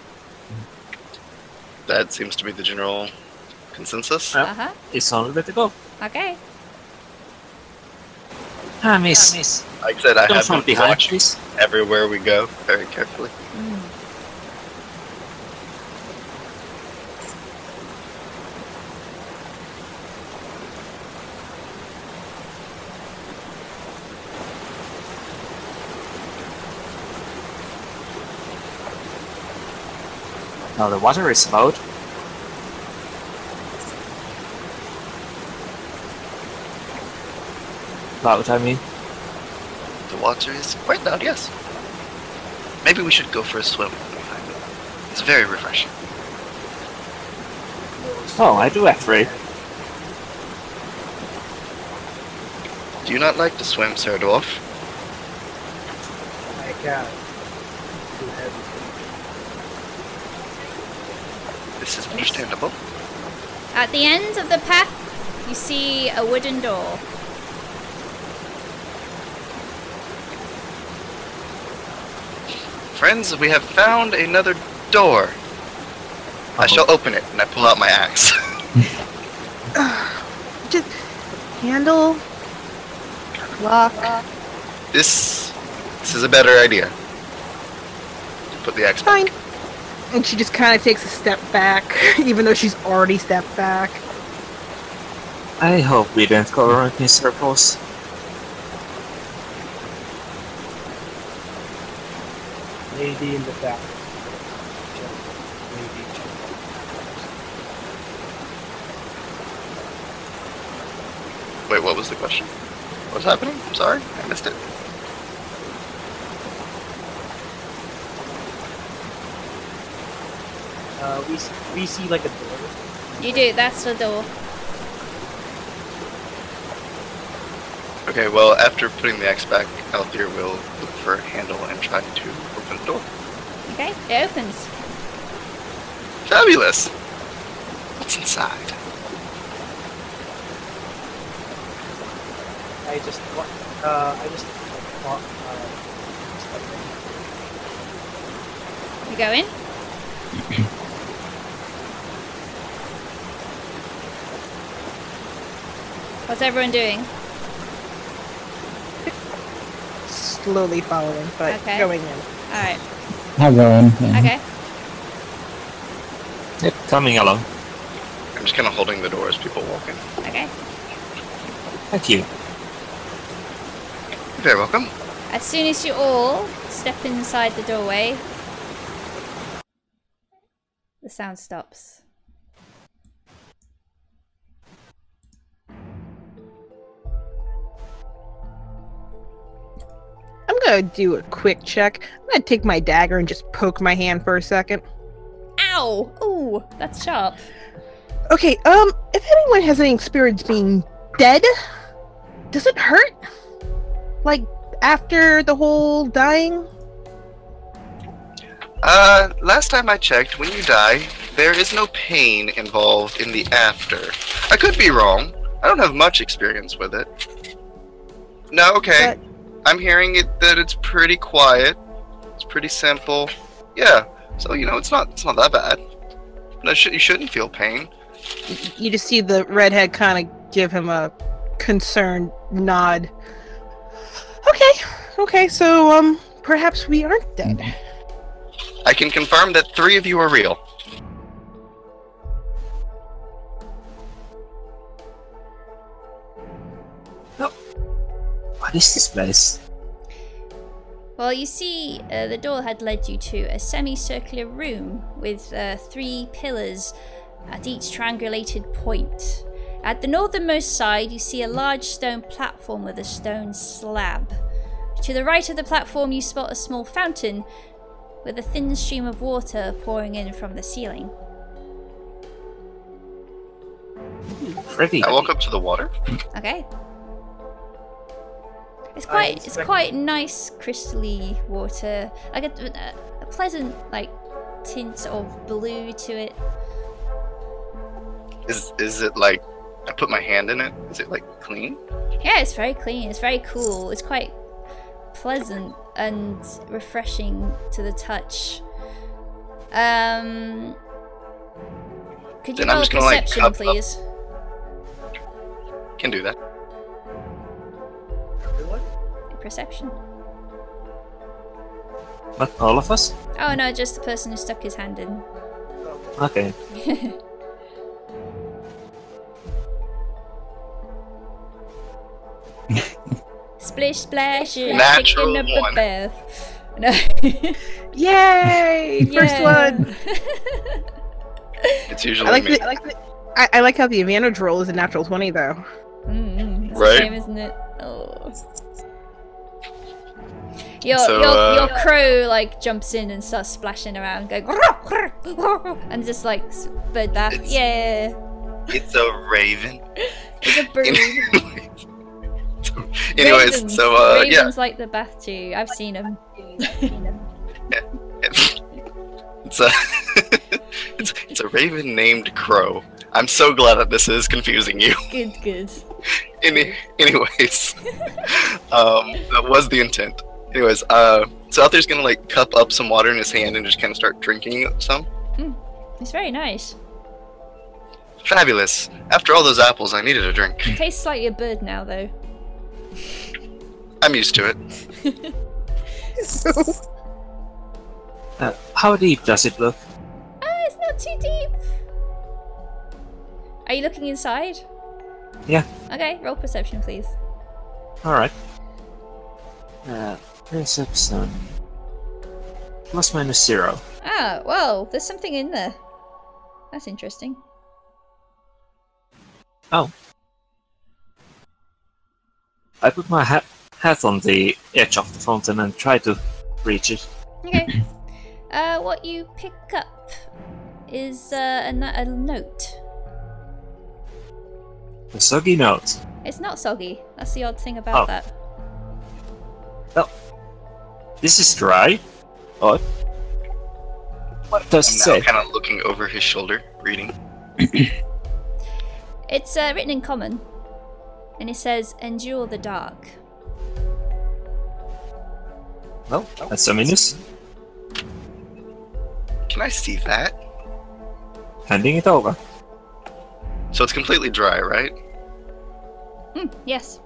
That seems to be the general consensus. Yeah. Uh huh. It's on the way to go. Okay. Ah, miss. miss. Like I said, I Don't have fall been behind, watching please. everywhere we go very carefully. Now the water is mode. Loud, I mean. The water is quite loud, yes. Maybe we should go for a swim. It's very refreshing. Oh, I do actually. Do you not like to swim, Sir Dwarf? I can't. Too heavy. This is understandable. At the end of the path, you see a wooden door. Friends, we have found another door. I shall uh-huh. open it, and I pull out my axe. Uh, just handle, lock. this, this is a better idea. Put the axe back. Fine. And she just kind of takes a step back, even though she's already stepped back. I hope we don't go around in circles. Lady in the back. Lady. Wait, what was the question? What's happening? I'm sorry, I missed it. Uh, we, s- we see like a door. You do, that's the door. Okay, well, after putting the axe back, Althea will look for a handle and try to open the door. Okay, it opens. Fabulous! What's inside? I just wa- uh, I just wa- uh. You go in. What's everyone doing? Slowly following, but Okay. going in. Alright, I'll go in. yeah. okay. Yep, coming along. I'm just kind of holding the door as people walk in. Okay. Thank you. You're very welcome. As soon as you all step inside the doorway, the sound stops. Gonna do a quick check. I'm gonna take my dagger and just poke my hand for a second. Ow! Ooh, that's sharp. Okay, um, if anyone has any experience being dead, does it hurt? Like after the whole dying? Uh, last time I checked, when you die, there is no pain involved in the after. I could be wrong. I don't have much experience with it. No, okay. I'm hearing it that it's pretty quiet. It's pretty simple. Yeah. So you know, it's not it's not that bad. No, sh- you shouldn't feel pain. You just see the redhead kind of give him a concerned nod. Okay, okay, so um, perhaps we aren't dead. I can confirm that three of you are real. What is this place? Well, you see, uh, the door had led you to a semicircular room with uh, three pillars at each triangulated point. At the northernmost side, you see a large stone platform with a stone slab. To the right of the platform, you spot a small fountain with a thin stream of water pouring in from the ceiling. Pretty. I walk up to the water. Okay. It's I quite it's quite nice crystally water. Like a, a pleasant like tint of blue to it. Is is it like I put my hand in it? Is it like clean? Yeah, it's very clean. It's very cool. It's quite pleasant and refreshing to the touch. Um, could you Then roll just gonna, like, perception, cup up- please? Can do that. Everyone? Perception. But all of us? Oh no, just the person who stuck his hand in. Okay. Splish splash, you're Natural up one. a bath. No. Yay! First Yeah. one. It's usually I like me. the, I like the, I, I like how the advantage roll is a natural twenty though. Mm, it's Right. a shame, isn't it? Oh. Your, So, your, uh, your crow like jumps in and starts splashing around, going and just like bird bath. It's- Yeah, It's a raven. it's a bird. Anyways, Ravens- so uh, yeah, ravens like the bath too. I've seen them. it's a it's it's a raven named Crow. I'm so glad that this is confusing you. good, good. Any, anyways, um, that was the intent. Anyways, uh, so Althea's gonna like cup up some water in his hand and just kind of start drinking some. It's very nice. Fabulous. After all those apples, I needed a drink. Tastes like your bird now, though. I'm used to it. Uh, how deep does it look? Ah, it's not too deep. Are you looking inside? Yeah. Okay, roll perception, please. Alright. Uh, perception. Plus minus zero. Ah, well, there's something in there. That's interesting. Oh. I put my hat, hat on the edge of the fountain and try to reach it. Okay. uh, what you pick up is uh, a, no- a note. A soggy note. It's not soggy. That's the odd thing about that. Oh. that. This is dry. What? What does it I'm now say? kind of looking over his shoulder, reading. It's uh, written in common, and it says, "Endure the dark." Well, that's ominous. Can I see that? Handing it over. So it's completely dry, right? Hmm, yes.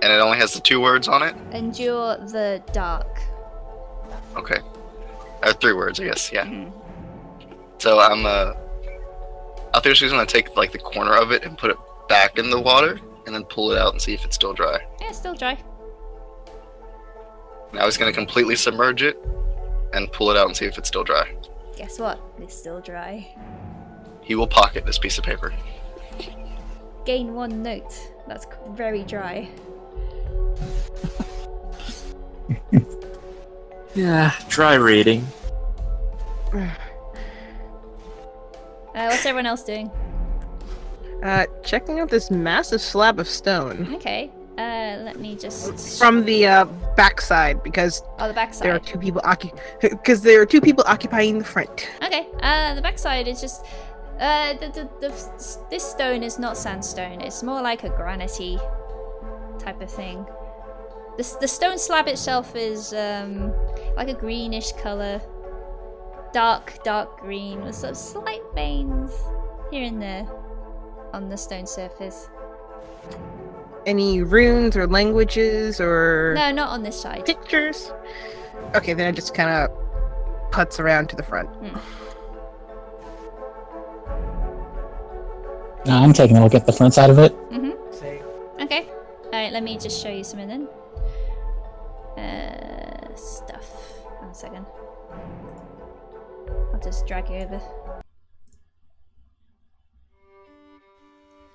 And it only has the two words on it. Endure the dark. Okay. Uh, three words, I guess. Yeah. Mhm. So I'm uh, I think She's gonna take like the corner of it and put it back in the water, and then pull it out and see if it's still dry. Yeah, it's still dry. Now he's gonna completely submerge it and pull it out and see if it's still dry. Guess what? It's still dry. He will pocket this piece of paper. Gain one note. That's very dry. Yeah, try reading. Uh, what's everyone else doing? Uh, checking out this massive slab of stone Okay. Uh, let me just. from the uh, backside because Oh, the there are two people occu- because there are two people occupying the front. Okay. Uh, the backside is just. Uh, the, the, the, this stone is not sandstone. It's more like a granity type of thing. The, the stone slab itself is um, like a greenish color. Dark, dark green with sort of slight veins here and there on the stone surface. Any runes or languages or No, not on this side. pictures? Okay, then I just kind of puts around to the front. Now I'm taking a look at the front side of it. Mm-hmm. Okay. Alright, let me just show you something then. Uh, stuff. One second. I'll just drag you over.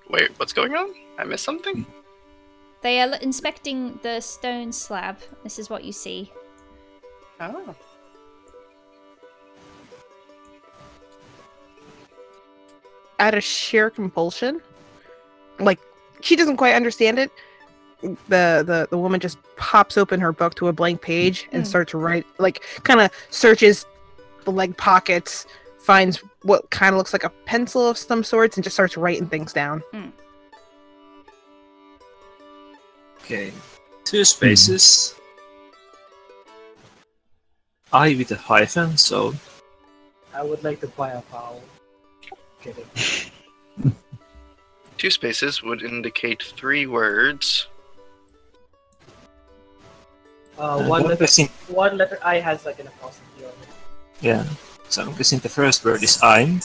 Wait, what's going on? I missed something? They are inspecting the stone slab. This is what you see. Oh. Out of sheer compulsion, like she doesn't quite understand it. The the the woman just pops open her book to a blank page and Hmm. starts write like kind of searches the leg pockets, finds what kind of looks like a pencil of some sorts, and just starts writing things down. Okay. Two spaces. I with a hyphen, so I would like to buy a foul. Kidding. Two spaces would indicate three words. Uh, one letter, guessing, one letter I has like an apostrophe on it. yeah. So I'm guessing the first word is I'm.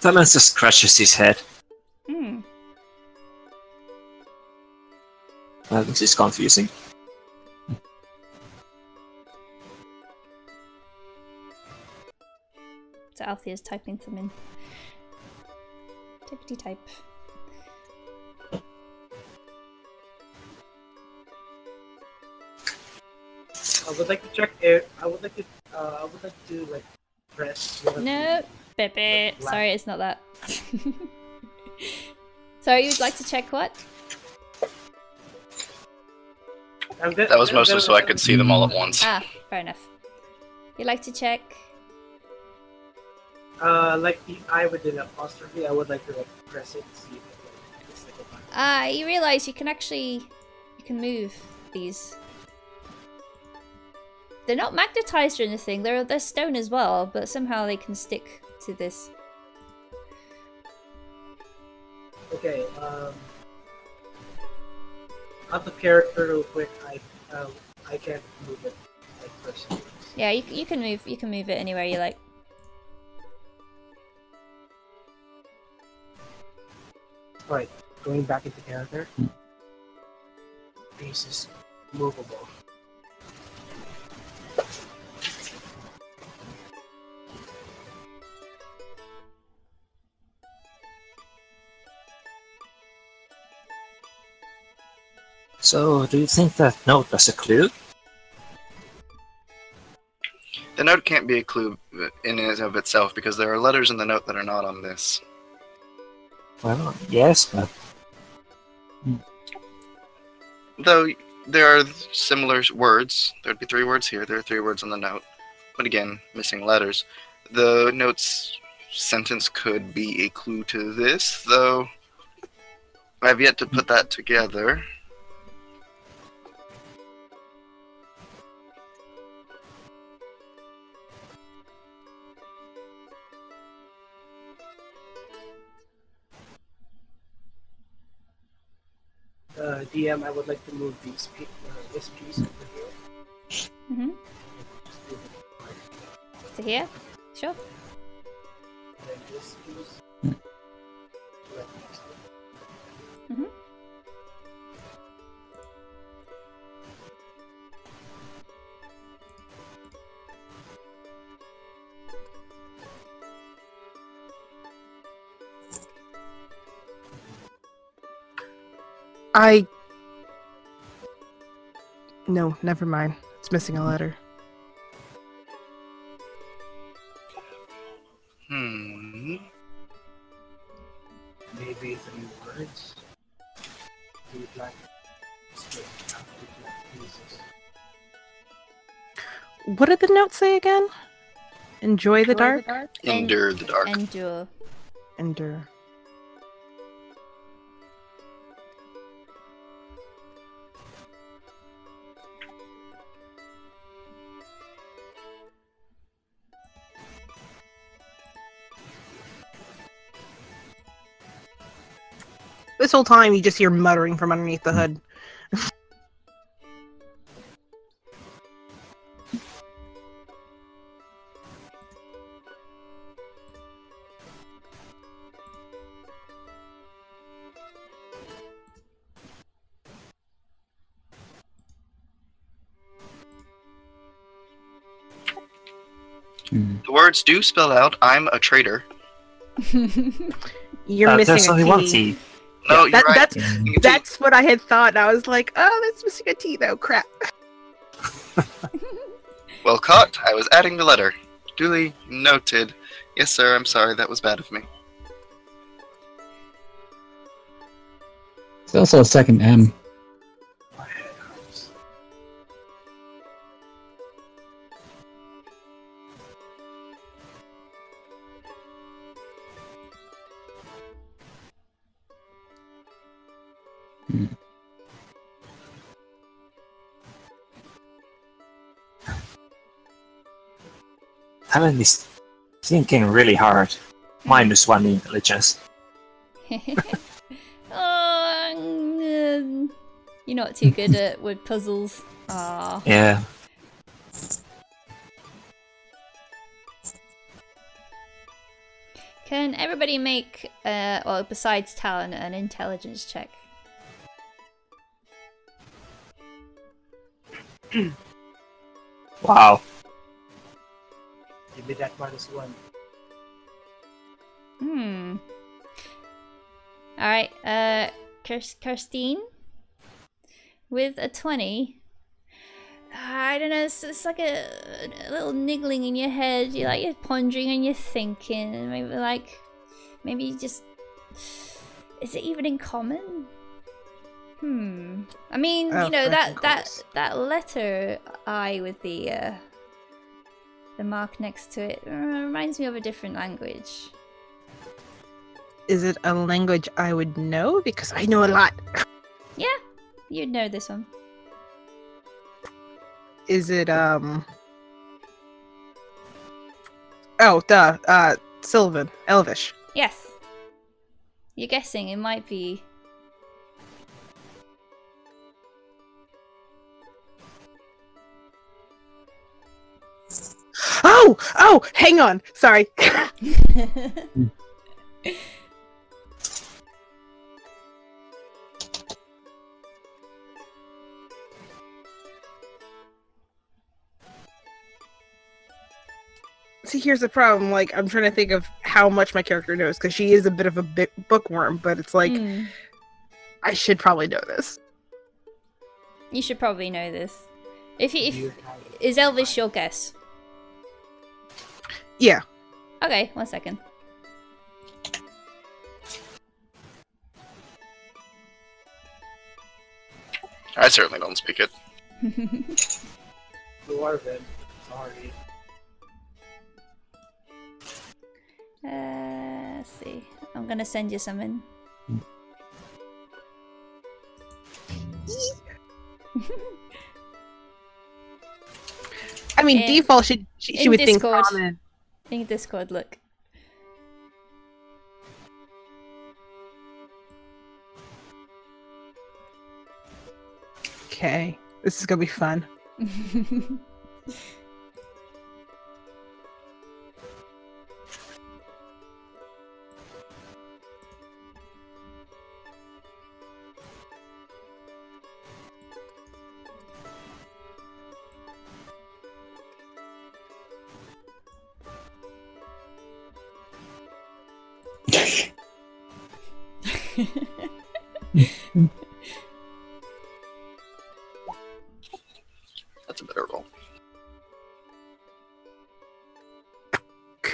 Tallen just scratches his head. Hmm. Uh, this is confusing. So Althea's typing some in. Typity type. I would like to check if I would like to uh, I would like to like press. one No, Bebe. Black. Sorry, it's not that. Sorry, you'd like to check what? the- I'm go- That was mostly so I could see them all at once. Ah, fair enough. You'd like to check? Uh, like the I with an apostrophe, I would like to like press it, see if it, like, like a button. Ah, you realize you can actually you can move these. They're not magnetized or anything. They're they're stone as well, but somehow they can stick to this. Okay. Um, out of character, real quick. I um, I can't move it like personally. Yeah, you you can move you can move it anywhere you like. Right. Going back into character. This is movable. So, do you think that note was a clue? The note can't be a clue in and of itself because there are letters in the note that are not on this. Well, yes, but Though there are similar words. There'd be three words here. There are three words on the note. But again, missing letters. The note's sentence could be a clue to this, though I've yet to put that together. DM, I would like to move these uh, this piece over here. Mm-hmm. Just move it. To here? Sure. I. No, never mind. It's missing a letter. Hmm. Maybe three words. Three black. split out into black pieces. What did the note say again? Enjoy the dark? En- Endure the dark. Endure. Endure. This whole time, you just hear muttering from underneath the hood. The words do spell out I'm a traitor. You're uh, missing there's a only one T. No, oh, you're That, right. That's Yeah. That's what I had thought. and I was like, oh, that's missing a T though. Crap. Well caught. I was adding the letter. Duly noted. Yes, sir. I'm sorry. That was bad of me. There's also a second M. Tallen is thinking really hard. Minus one intelligence. oh, mm, you're not too good at with puzzles. Ah. Yeah. Can everybody make, uh, well, besides Tallen, an intelligence check? Wow. Give me that minus one. Hmm. Alright, uh, Carstine? With a 20. I don't know, it's, it's like a, a little niggling in your head. You're like, you're pondering and you're thinking. Maybe like, maybe you just. Is it even in common? Hmm. I mean, Oh, you know, that, that, that letter I with the, uh, the mark next to it uh, reminds me of a different language. Is it a language I would know? Because I know a lot. Yeah, you'd know this one. Is it um? Oh, duh. Uh, Sylvan, Elvish. Yes. You're guessing it might be. Oh, oh, hang on. Sorry. See, here's the problem. Like, I'm trying to think of how much my character knows because she is a bit of a bi- bookworm, but it's like Hmm. I should probably know this. You should probably know this. If you, You if is Elvish your guess? Yeah. Okay, one second. I certainly don't speak it. Dwarven. Sorry. Uh, let's see. I'm gonna send you something. I mean, In- default, she she, she in would think common. In Discord, look. Okay, this is gonna be fun.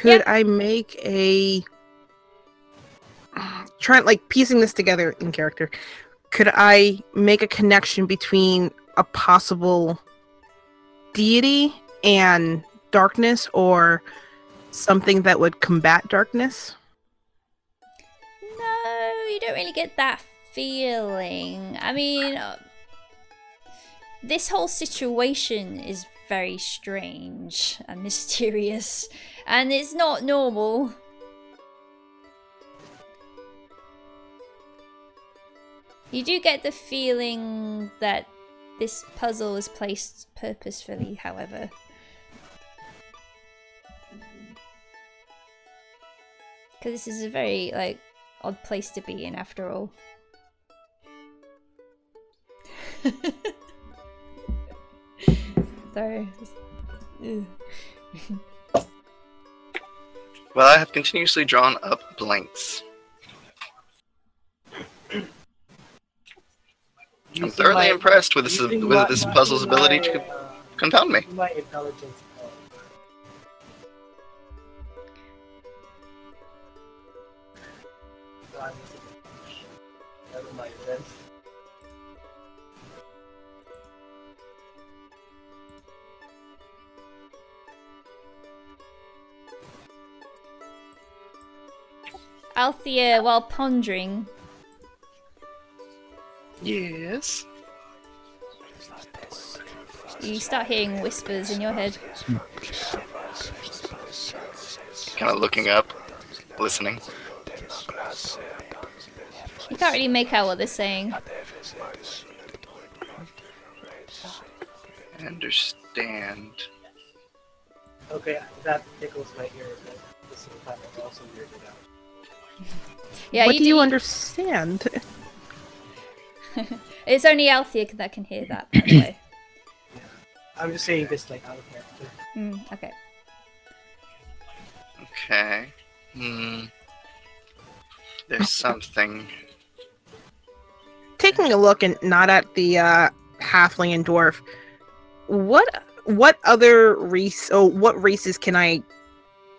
Could Yeah. I make a trying like piecing this together in character? Could I make a connection between a possible deity and darkness, or something that would combat darkness? no, you don't really get that feeling. I mean, uh, this whole situation is very strange and mysterious, and it's not normal. You do get the feeling that this puzzle is placed purposefully, however. Because this is a very, like, odd place to be in after all. Sorry. Well, I have continuously drawn up blanks. I'm thoroughly impressed with this with this puzzle's ability to confound me. My intelligence. Althea, while pondering, Yes. you start hearing whispers in your head. kind of looking up, listening. You can't really make out what they're saying. Understand. Okay, that tickles my ear, but at the same time, I'm also weirded out. Yeah, what you do you understand? It's only Althea that can hear that, by the way. I'm just saying this like out of character. Mm, okay. Okay. Hmm. There's something. Taking a look and not at the uh, halfling and dwarf. What what other race? Oh, what races can I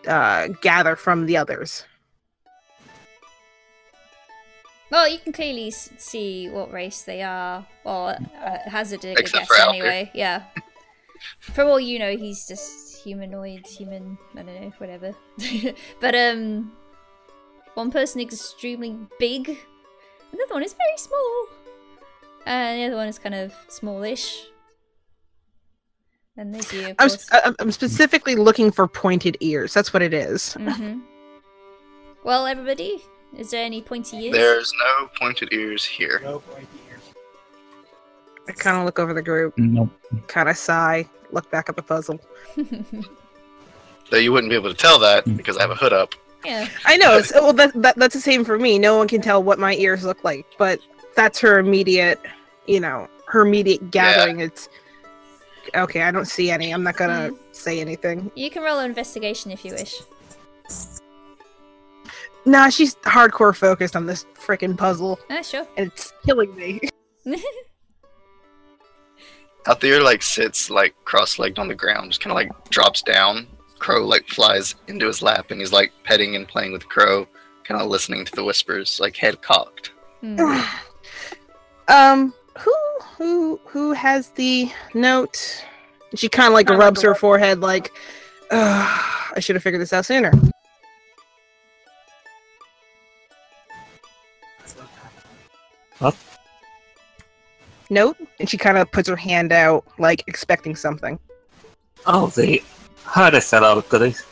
uh, gather from the others? Well, you can clearly see what race they are, or uh, hazard a a Except guess for Alfred. anyway. Yeah. For all you know, he's just humanoid, human. I don't know, whatever. but um, one person extremely big, another one is very small, and the other one is kind of smallish. And there's you, of I'm, course. s- I- I'm specifically looking for pointed ears. That's what it is. hmm Well, everybody, is there any pointy ears? There's no pointed ears here. No point here. I kind of look over the group, Nope. kind of sigh, look back at the puzzle. Though you wouldn't be able to tell that mm. because I have a hood up. yeah. I know. It's, well, that, that that's the same for me. No one can tell what my ears look like, but that's her immediate, you know, her immediate gathering. It's okay. I don't see any. I'm not gonna mm. say anything. You can roll an investigation if you wish. Nah, she's hardcore focused on this freaking puzzle, Ah, sure. and it's killing me. Out there, like sits like cross-legged on the ground, just kind of like drops down. Crow like flies into his lap, and he's like petting and playing with Crow, kind of listening to the whispers, like head cocked. Hmm. um, who who who has the note? She kind of like rubs her forehead, like, I should have figured this out sooner. Note, and she kind of puts her hand out, like expecting something. Oh, the harder fellow goodies.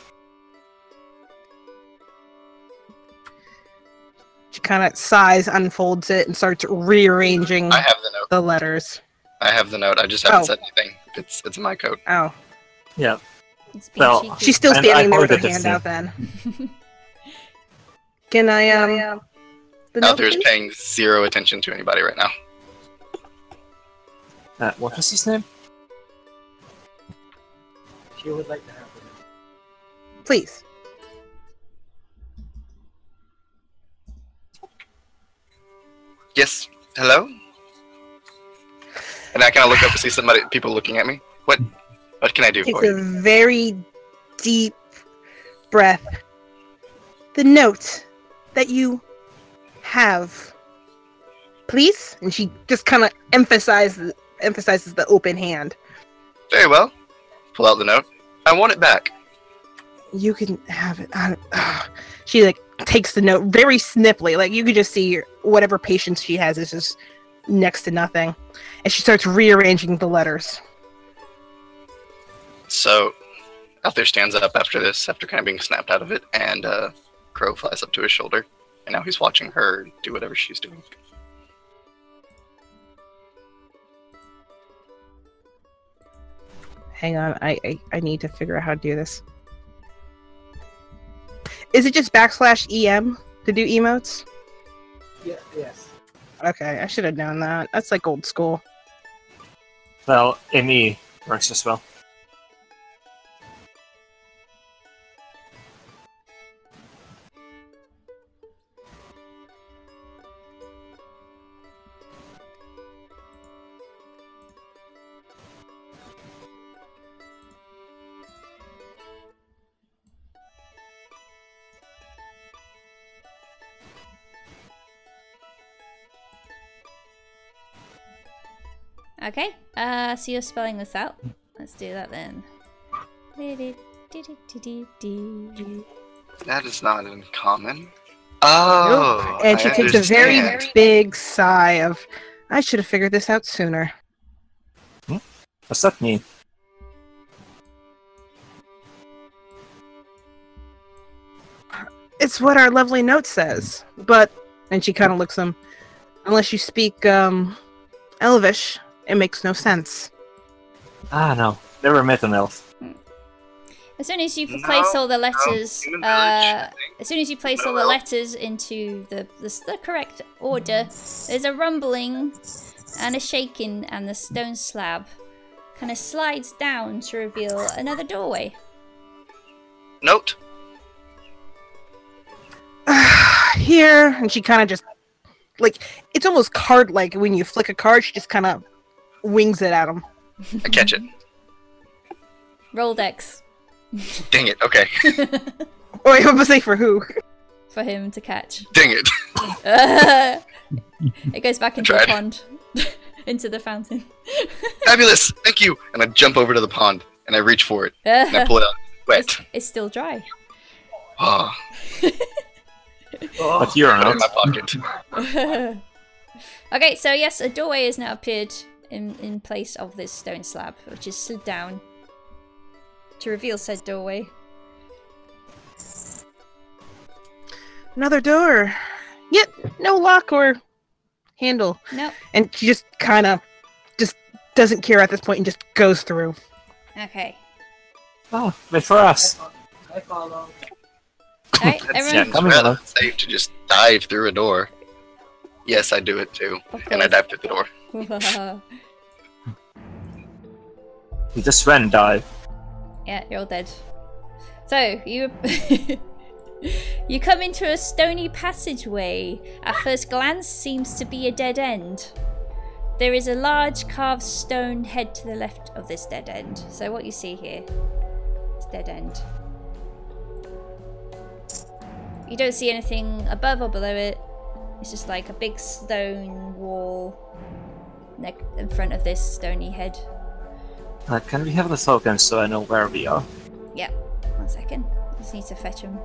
She kind of sighs, unfolds it, and starts rearranging I have the note. the letters. I have the note. I just haven't Oh. said anything. It's it's in my coat. Oh, Yeah. It's Well, cheeky. she's still standing there with her hand out. Then can I um? The Out note, there is paying zero attention to anybody right now. Uh, what was his name? She would like to have it. please. Yes. Hello. And I kind of look up to see somebody, people looking at me. What? What can I do Takes for you? a very deep breath. The note that you have, please. And she just kind of emphasizes emphasizes the open hand. Very well. Pull out the note. I want it back. You can have it. I, ugh. she like takes the note very snippily. Like you could just see whatever patience she has is just next to nothing, and she starts rearranging the letters. So, out there stands up after this, after kind of being snapped out of it, and uh, Crow flies up to his shoulder, and now he's watching her do whatever she's doing. Hang on, I, I I need to figure out how to do this. Is it just backslash em to do emotes? Yeah, yes. Okay, I should have known that. That's like old school. Well, ME works as well. Okay, uh, so you're spelling this out. Let's do that then. That is not uncommon. Oh, and she I takes a very big sigh of, I should have figured this out sooner. What's that mean? it's what our lovely note says. But and she kind of looks him. Unless you speak um, Elvish, it makes no sense. Ah, no. Never met an elf. As soon as you No, place all the letters, human village, I uh, think. as soon as you place No all the elf. letters into the, the the correct order, there's a rumbling and a shaking, and the stone slab kind of slides down to reveal another doorway. Note. Here, and she kind of just like it's almost card like when you flick a card, she just kind of wings it at him. I catch it. Roll dex Dang it. Okay. Oh, wait, I'm gonna say for who? for him to catch. Dang it. it goes back into the pond, into the fountain. Fabulous. Thank you. And I jump over to the pond and I reach for it and I pull it out. Wet. it's, it's still dry. Ah. Oh, But you're put in my pocket. okay, so yes, a doorway has now appeared in, in place of this stone slab, which is slid down to reveal said doorway. Another door. Yet no lock or handle. Nope. And she just kind of just doesn't care at this point and just goes through. Okay. Oh, wait for us. I follow. Alright, That everyone. seems coming rather safe to just dive through a door. Yes, I do it too. Of And I dive through the door. We just ran dive. yeah, you're all dead. So, you. you come into a stony passageway. At first glance, seems to be a dead end. There is a large carved stone head to the left of this dead end. So, what you see here is dead end. You don't see anything above or below it. It's just like a big stone wall neck in front of this stony head. Uh, can we have the tokens so I know where we are? Yeah, One second. Just need to fetch him.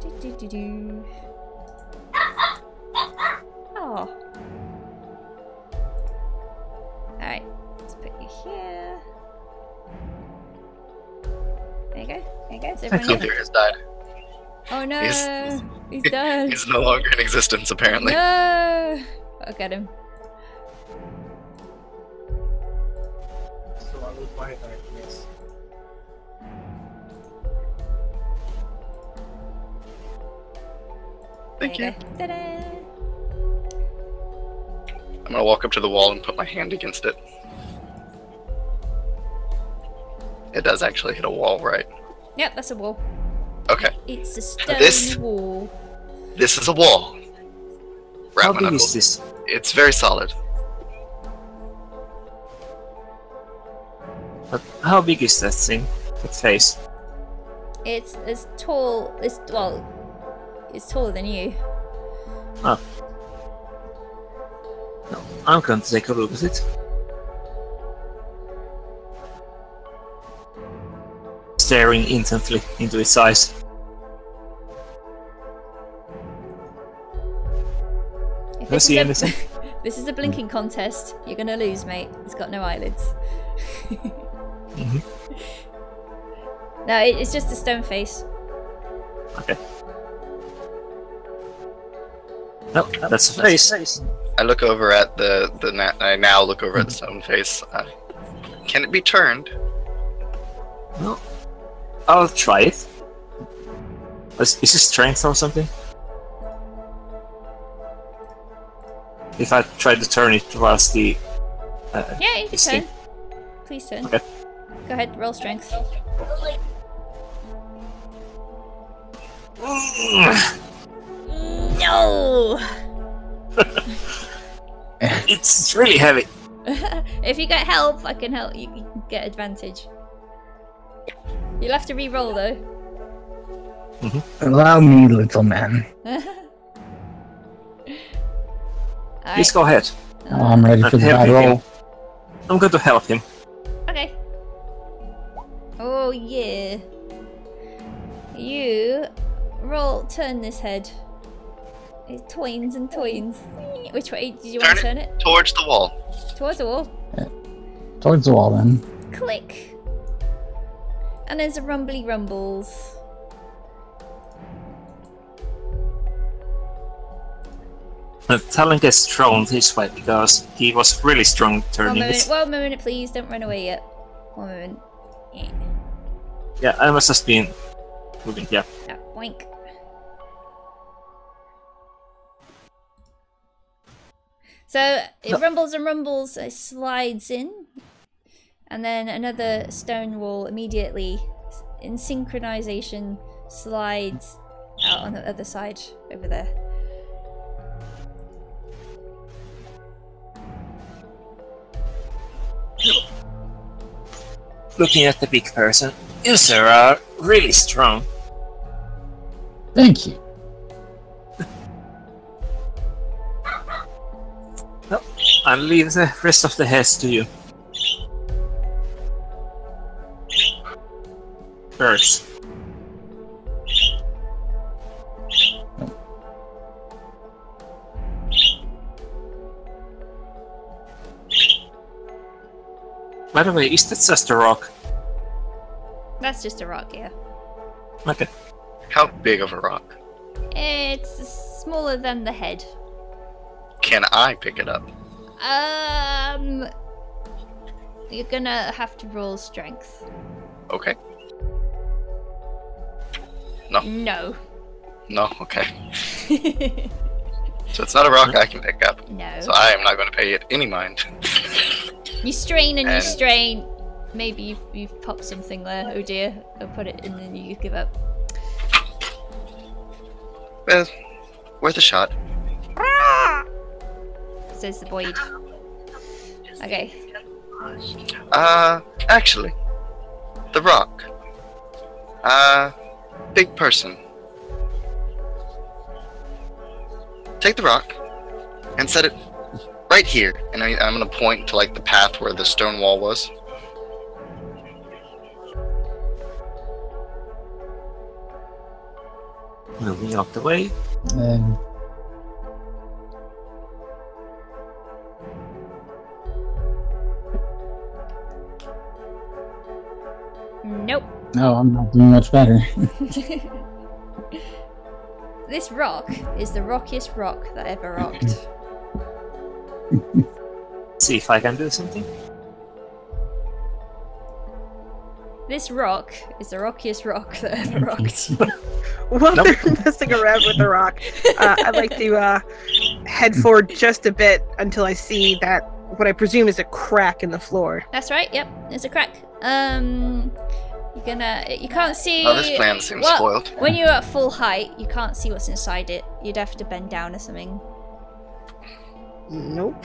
Do, do, do, do. Oh. Alright. Let's put you here. There you go. There you go. Is everyone Come here? here has died. Oh no! He's- He's done. He's no longer in existence, apparently. No! I'll him. So I darkness. Thank there you. I'm gonna walk up to the wall and put my hand against it. It does actually hit a wall, right? Yep, that's a wall. Okay. It's a stone This- wall. This is a wall. How big knuckles. is this? It's very solid. But how big is that thing? That face? It's as tall as well. It's taller than you. Oh. No, I'm going to take a look at it. Staring intently into its eyes. If Do I this see is a- anything? this is a blinking contest. You're gonna lose, mate. It's got no eyelids. Mhm. No, it, it's just a stone face. Okay. No, that's a face. I look over at the the. Na- I now look over at the stone face. Uh, can it be turned? No. I'll try it. Is, is it strength or something? If I try to turn it towards the. Uh, Yeah, you can turn. Please turn. Okay. Go ahead, roll strength. No. it's really heavy. if you get help, I can help. You get advantage. You'll have to re-roll though. Mm-hmm. Allow me, little man. Please go ahead. Oh, I'm ready for the Help bad him. roll. I'm going to help him. Okay. Oh yeah. You roll turn this head. It twins and twins. Which way did you want to Turn turn it? Towards the wall. Towards the wall. Towards the wall, then. Click. And there's a rumbly rumbles. The Tallen gets thrown this way because he was really strong One turning moment, it. one moment, please. Don't run away yet. One moment. Yeah. Yeah, I must have been moving. Yeah. Ah, boink. So it No. rumbles and rumbles, it slides in, and then another stone wall immediately, in synchronization, slides out on the other side over there. Looking at the big person, you sir are really strong. Thank you. I'll leave the rest of the heads to you. Birds. By the way, is that just a rock? That's just a rock, yeah. Okay. How big of a rock? It's smaller than the head. Can I pick it up? Um, you're gonna have to roll strength. Okay. No. No. No. Okay. So it's not a rock I can pick up. no. So I am not going to pay it any mind. You strain and you strain. Maybe you've, you've popped something there. Oh dear. I'll put it in and you give up. Well, worth a shot. Says the Boyd. Okay. Uh, actually, the rock. Uh, big person. Take the rock and set it right here. And I, I'm gonna point to like the path where the stone wall was. Moving out the way. Um, Nope. No, I'm not doing much better. this rock is the rockiest rock that ever rocked. See if I can do something. this rock is the rockiest rock that ever rocked. While Nope. they're messing around with the rock, uh, I'd like to uh, head forward just a bit until I see that what I presume is a crack in the floor. That's right. Yep, there's a crack. Um, you're gonna. You can't see. Oh, this plan seems well, spoiled. When you're at full height, you can't see what's inside it. You'd have to bend down or something. Nope.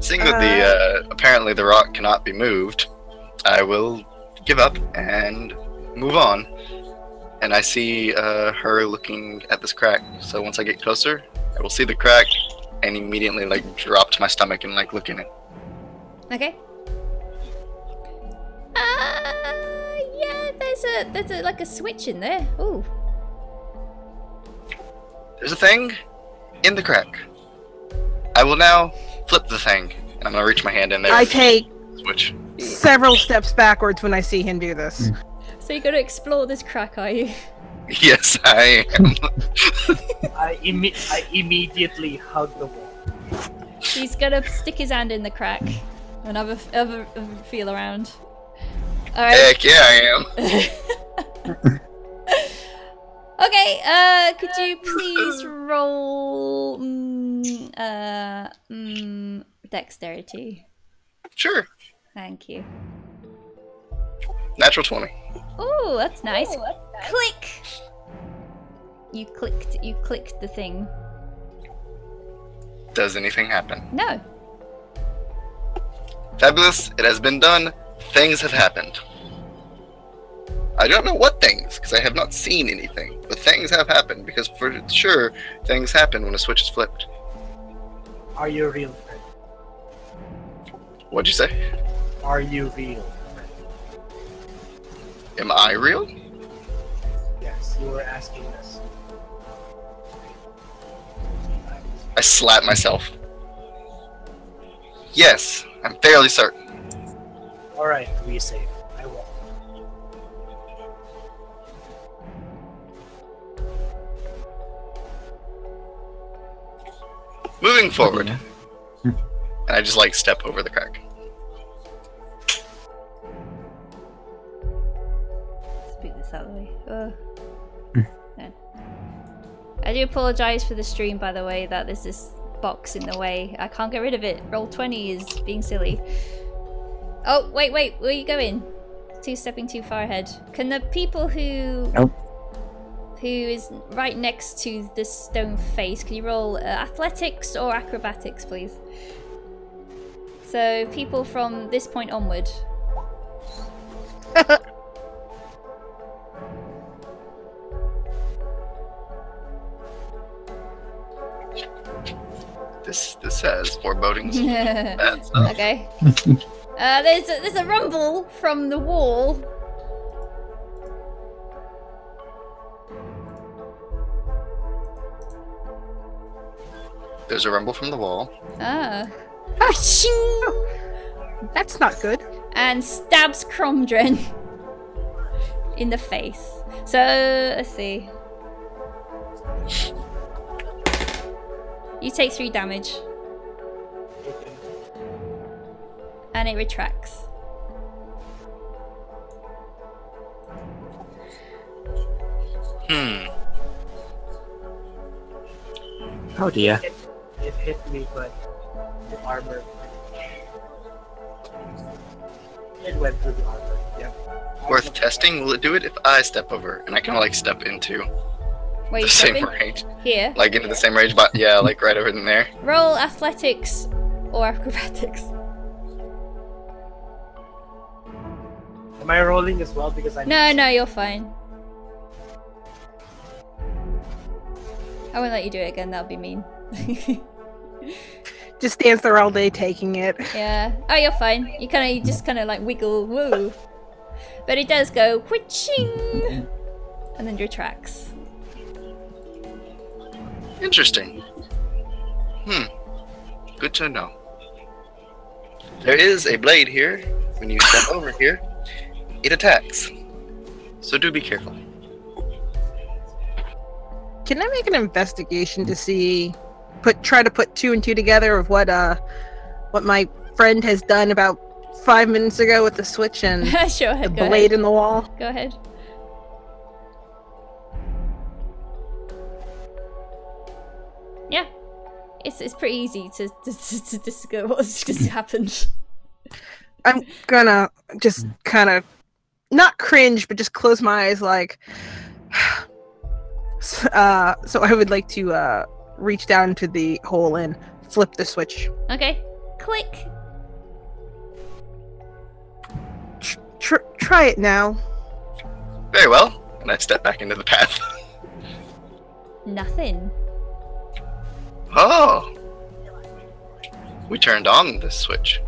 Seeing that the uh, apparently the rock cannot be moved, I will give up and move on. And I see uh, her looking at this crack. So once I get closer, I will see the crack and immediately like drop to my stomach and like look in it. okay. Uh, yeah. There's a there's a like a switch in there. Ooh. There's a thing in the crack. I will now flip the thing, and I'm gonna reach my hand in there. I take Switch. several steps backwards when I see him do this. So you're gonna explore this crack, are you? Yes, I am. I, imme- I immediately hug the wall. He's gonna stick his hand in the crack and have a, have a, have a feel around. All right. Heck yeah, I am. Okay, uh, could you please roll mm, uh, mm, dexterity? Sure. Thank you. Natural 20. Oh, that's nice. Click. You clicked. You clicked the thing. Does anything happen? No. Fabulous. It has been done. Things have happened. I don't know what things, because I have not seen anything. But things have happened, because for sure, things happen when a switch is flipped. Are you real? What'd you say? Are you real? Friend? Am I real? Yes, you were asking this. I slap myself. Yes, I'm fairly certain. All right, we save. I will. Moving forward, Yeah. and I just like step over the crack. Speak this out of the way. Ugh. Hmm. I do apologize for the stream, by the way, that there's this box in the way. I can't get rid of it. Roll20 is being silly. Oh, wait, wait, where are you going? Two stepping too far ahead. Can the people who. Nope. Who is right next to the stone face, can you roll uh, athletics or acrobatics, please? So, people from this point onward. This this has forebodings. Okay. uh, there's a, there's a rumble from the wall. There's a rumble from the wall. Ah. That's not good. And stabs Kromdren in the face. So let's see. You take three damage, and it retracts. Hmm. Oh dear. It hit me, but the armor. It went through the armor. Yep. Worth testing. Will it do it if I step over and I can like step into Where the you same stepping? range, Here. like into the same range? But yeah, like right over in there. Roll athletics or acrobatics. Am I rolling as well? Because I No, no, you're fine. I won't let you do it again. That would be mean. Just stands there all day taking it. yeah. Oh, you're fine. You kind of, you just kind of like wiggle, woo. But it does go witching, and then retracts. Interesting. Hmm. Good to know. There is a blade here. When you step over here, it attacks. So do be careful. Can I make an investigation to see, put try to put two and two together of what uh, what my friend has done about five minutes ago with the switch and sure. the blade ahead. in the wall? Go ahead. It's, it's pretty easy to to, to, to discover what's just happened. I'm gonna just kind of not cringe, but just close my eyes, like. Uh, so I would like to uh reach down to the hole and flip the switch. Okay. Click. Tr- tr- try it now. Very well. And I step back into the path. Nothing. Oh. We turned on this switch.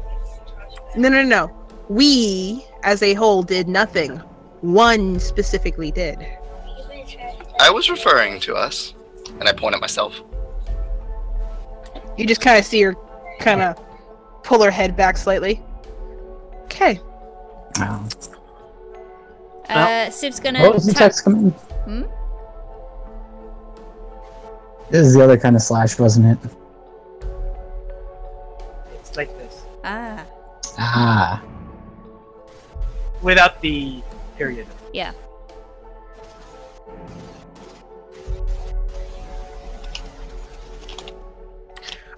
No, no, no. We, as a whole, did nothing. One specifically did. I was referring to us, and I point at myself. You just kind of see her, kind of pull her head back slightly. Okay. Oh. Uh, Sib's gonna What was the text coming? Hmm? This is the other kind of slash, wasn't it? It's like this Ah, Ah. without the period. yeah.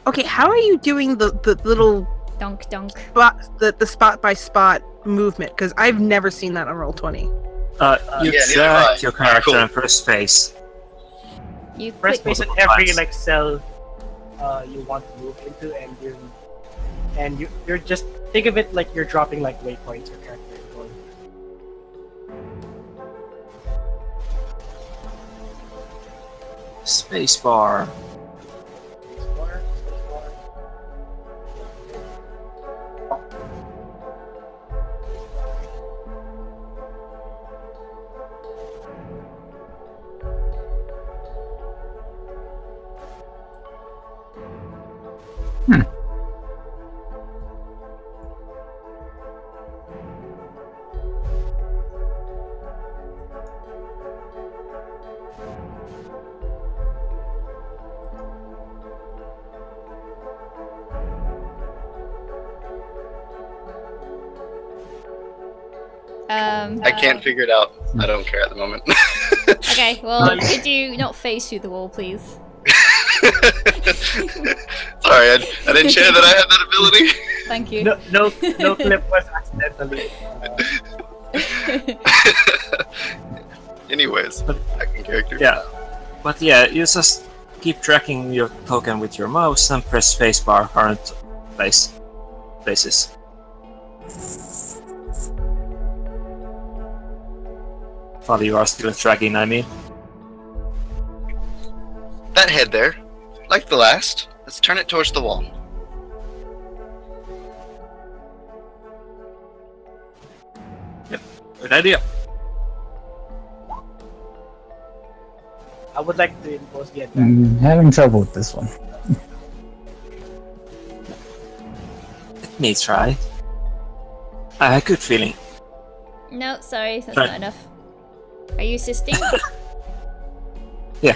Okay, how are you doing the, the little dunk donk. spot, the, the spot by spot movement? Because I've never seen that on Roll20. Uh, you yeah, neither have I. drag your character Cool. and press space. You Press space at every times. like cell uh, you want to move into, and you and you you're just think of it like you're dropping like waypoints or character. Spacebar. Spacebar, Hmm. Um, I can't figure it out. I don't care at the moment. okay, well, could you not face through the wall, please? Sorry, I, I didn't share that I had that ability. Thank you. No, no, no clip was accidentally. Anyways, second character. Yeah. But yeah, you just keep tracking your token with your mouse and press spacebar current place places. While you are still tracking, I mean. That head there, like the last, let's turn it towards the wall. Yep, good idea. I would like to impose the advantage. I'm mm, having trouble with this one. Let me try. I had a good feeling. No, sorry, that's Try- not enough. Are you assisting? Yeah.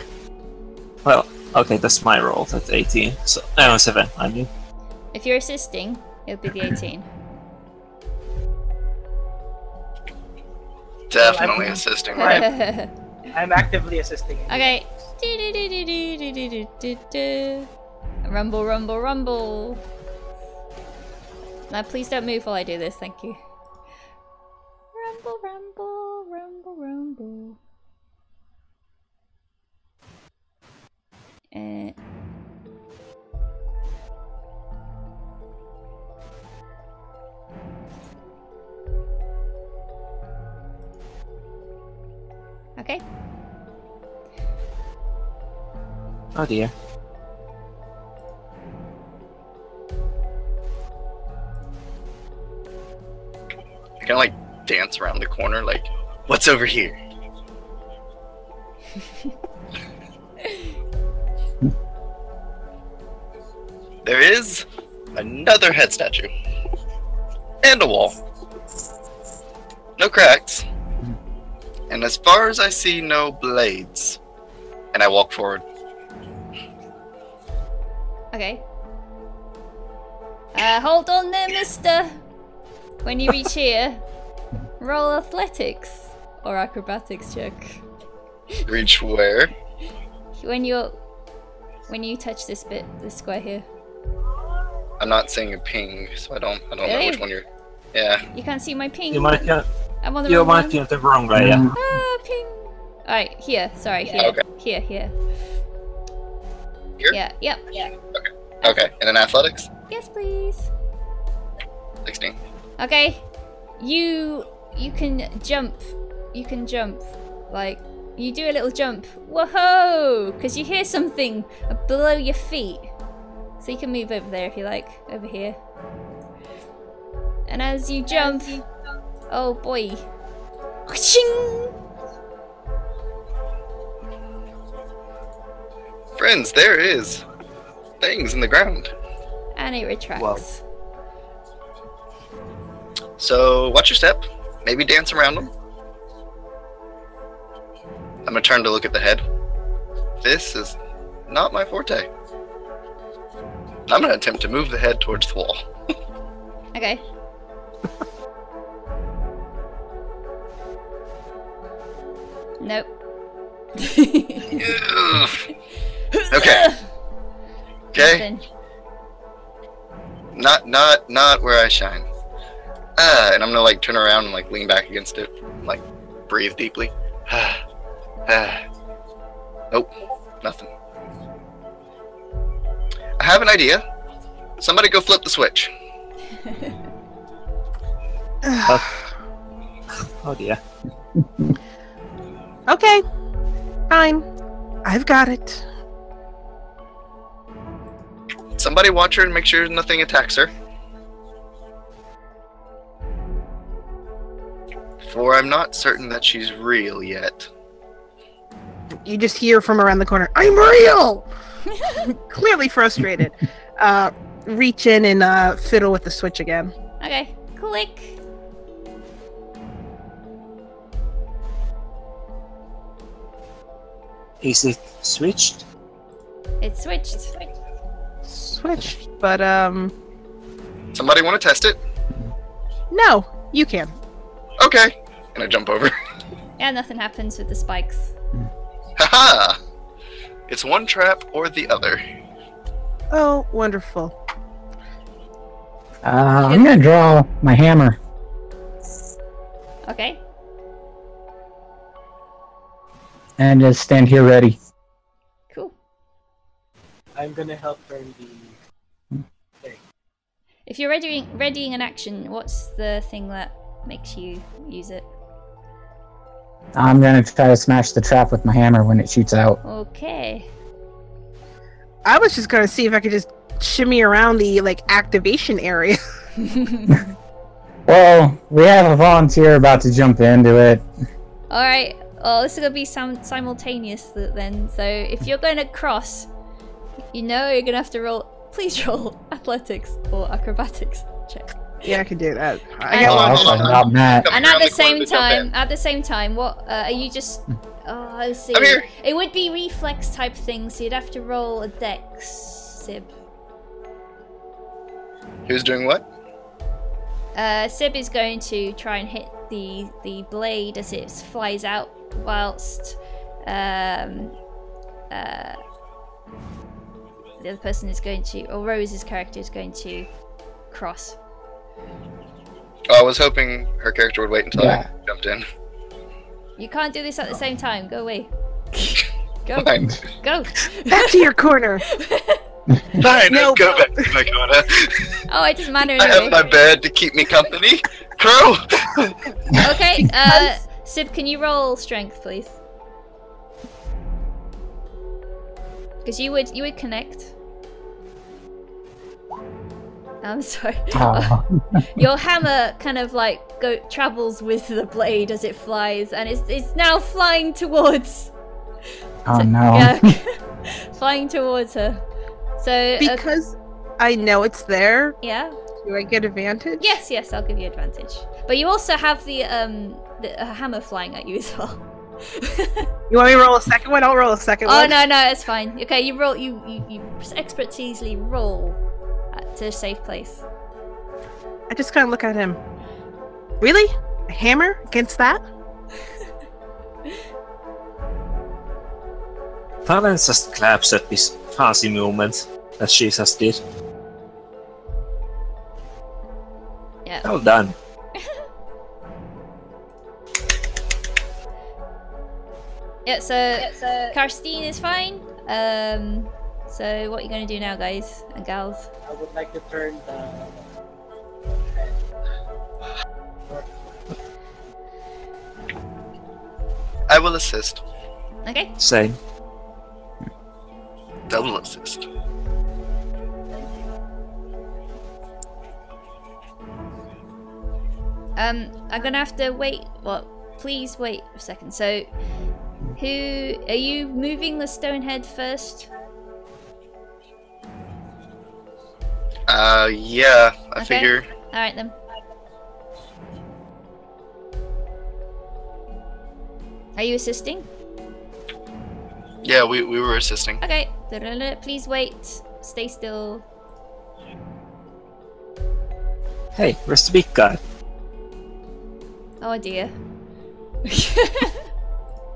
Well, okay, that's my roll. That's 18. So, no, 7, I mean. if you're assisting, it'll be the 18. Definitely I'm- assisting. Right. I'm actively assisting. Do-do-do-do-do-do-do-do. Rumble, rumble, rumble. Now, please don't move while I do this. Thank you. Rumble, rumble, rumble, rumble. Uh, okay. Oh dear. I kind of like dance around the corner, like, what's over here? there is another head statue and a wall. No cracks. And as far as I see, no blades. And I walk forward. Okay. Uh, hold on there, mister. When you reach here, roll athletics or acrobatics check. Reach where? When you're. When you touch this bit, this square here. I'm not seeing a ping, so I don't I don't know which one you're Yeah. You can't see my ping. You might get, I'm on the you wrong might one. get the wrong way, yeah. Ah, ping. Alright, here. Sorry, here. Okay. Here, here. Here? Yeah, yep, yeah. Okay. And then athletics? Yes, please. Sixteen. Okay. You you can jump. You can jump. Like you do a little jump. Whoa! Because you hear something below your feet. So you can move over there if you like. Over here. And as you jump, oh boy. Ching! Friends, there is things in the ground. And it retracts. So watch your step. Maybe dance around them. I'm gonna turn to look at the head. This is not my forte. I'm gonna attempt to move the head towards the wall. Okay. nope. Okay. Okay. Nothing. Not not not where I shine. Ah, and I'm gonna like turn around and like lean back against it, like breathe deeply. Ah. Nope, nothing. I have an idea. Somebody go flip the switch. Oh dear. Okay, fine. I've got it. Somebody watch her and make sure nothing attacks her. For I'm not certain that she's real yet. You just hear from around the corner, I'm real! Clearly frustrated. Uh, reach in and uh, fiddle with the switch again. Okay. Click. Is it switched? It's switched. Switched, but um, Somebody want to test it? no, you can. Okay. And I jump over. Yeah, nothing happens with the spikes. Haha! It's one trap or the other. Oh, wonderful. Uh, I'm gonna draw my hammer. Okay. and just stand here ready. Cool. I'm gonna help turn the. Thing. If you're readying readying an action, what's the thing that makes you use it? I'm gonna try to smash the trap with my hammer when it shoots out. Okay. I was just gonna see if I could just shimmy around the like activation area. Well, we have a volunteer about to jump into it. All right. Well, this is gonna be sim- simultaneous then. So if you're going to cross, you know you're gonna have to roll. Please roll athletics or acrobatics check. Yeah, I can do that. I And- got Oh, one. I was about Matt. Come and at the the same time, at the same time, what uh, are you just? Oh, I see. I'm here. It would be reflex type things. So you'd have to roll a dex, Sib. Who's doing what? Uh, Sib is going to try and hit the the blade as it flies out, whilst um, uh, the other person is going to, or Rose's character is going to cross. Oh, I was hoping her character would wait until Yeah. I jumped in. You can't do this at the same time. Go away. go, Fine. go. Back to your corner. Fine, No, go but- back to my corner. Oh, it doesn't matter I have my bed to keep me company. Crow! Okay, uh, Sib, can you roll strength, please? Because you would you would connect. I'm sorry. Oh, Your hammer kind of like go travels with the blade as it flies, and it's it's now flying towards. oh no. Yeah, flying towards her. So uh, Because I know it's there, yeah, do I get advantage? yes, yes, I'll give you advantage. But you also have the um the uh, hammer flying at you as well. You want me to roll a second one? I'll roll a second Oh one. no, no, it's fine. Okay, you roll. You you, you expertisely roll to a safe place. I just kind of look at him. Really? A hammer against that? Tallen just claps at this fancy movement that she just did. Yeah. Well done. Yeah. So, Carstine is fine. Um. So what are you gonna do now, guys and gals? I would like to turn the. I will assist. Okay. Same. Double assist. Um. I'm gonna have to wait. Well, please wait a second. So, who are you moving the stone head first? Uh, yeah, I Okay. figure. All right then. Are you assisting? Yeah, we, we were assisting. Okay. Please wait. Stay still. Hey, where's the big guy? Oh dear.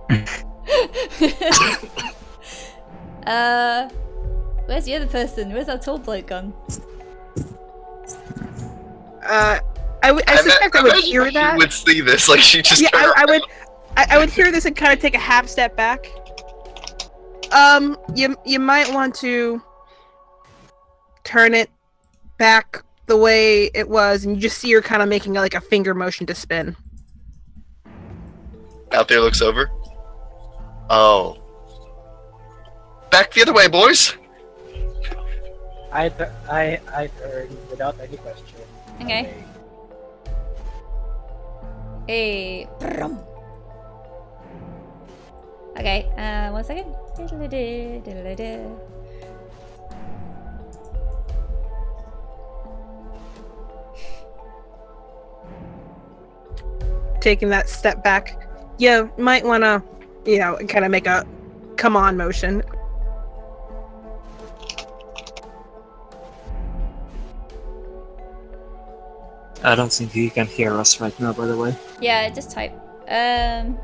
uh, where's the other person? Where's our tall bloke gone? Uh, I would- I suspect I would hear that. She would see this, like she just. yeah, I, I would. I, I would hear this and kind of take a half step back. Um, you you might want to turn it back the way it was, and you just see her kind of making like a finger motion to spin. Out there looks over. Oh. Back the other way, boys. I, tu- I, I turn without any question. Okay. Hey. brum. Okay, uh, one second. Diddle-a-dee, diddle-a-dee. Taking that step back, you might want to, you know, kind of make a come on motion. I don't think he can hear us right now, by the way. Yeah, just type. Um.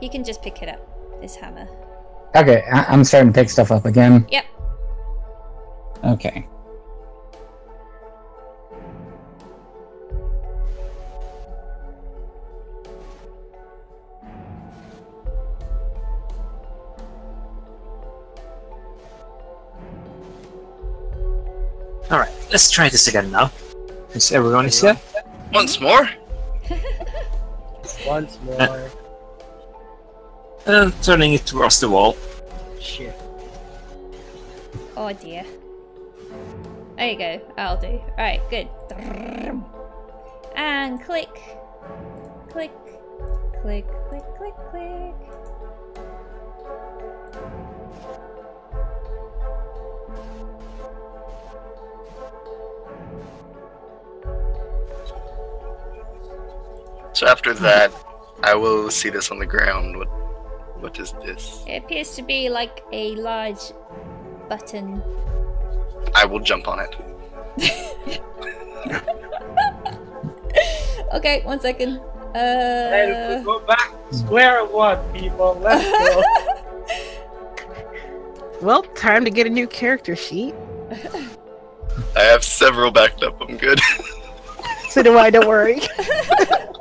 He can just pick it up. This hammer. Okay, I- I'm starting to pick stuff up again. Yep. Okay. Let's try this again now. Since everyone is here. Once more. Once more. Uh, and turning it towards the wall. Shit. Oh dear. There you go. I'll do. Alright, good. And click. Click. Click, click, click, click. So after that, I will see this on the ground. What, what is this? It appears to be like a large button. I will jump on it. Okay, one second. And Uh. we go back square one, people. Let's go. Well, time to get a new character sheet. I have several backed up. I'm good. So do I. Don't worry.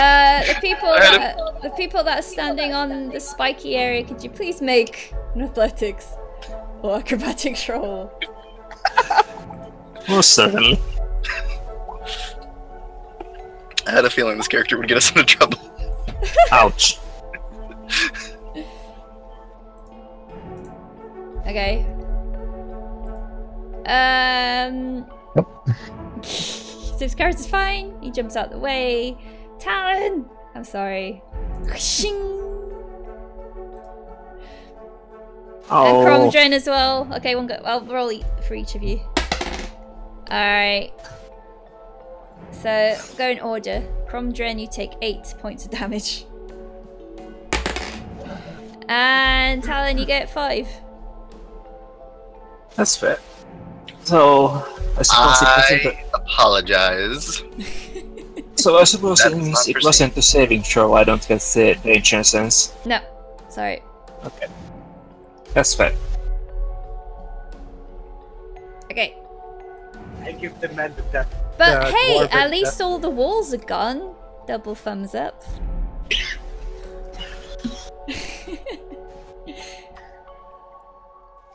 Uh, the people I had a- that the people that are standing on the spiky area, could you please make an athletics or acrobatics roll? Most certainly. I had a feeling this character would get us into trouble. Ouch. Okay. Um. Yep. so his character's fine. He jumps out the way. Tallen. I'm sorry. Shing. And Oh, Kromdren as well. Okay, one go. I'll roll e- for each of you. Alright. So, go in order. Kromdren, you take 8 points of damage. And Tallen, you get 5. that's fair. So, I suppose it. I apologize. A, so I suppose That's since not it wasn't a saving throw. I don't get the danger sense. No, sorry. Okay, that's fair. Okay. I give the man the death. But The hey, at least death. all the walls are gone. Double thumbs up.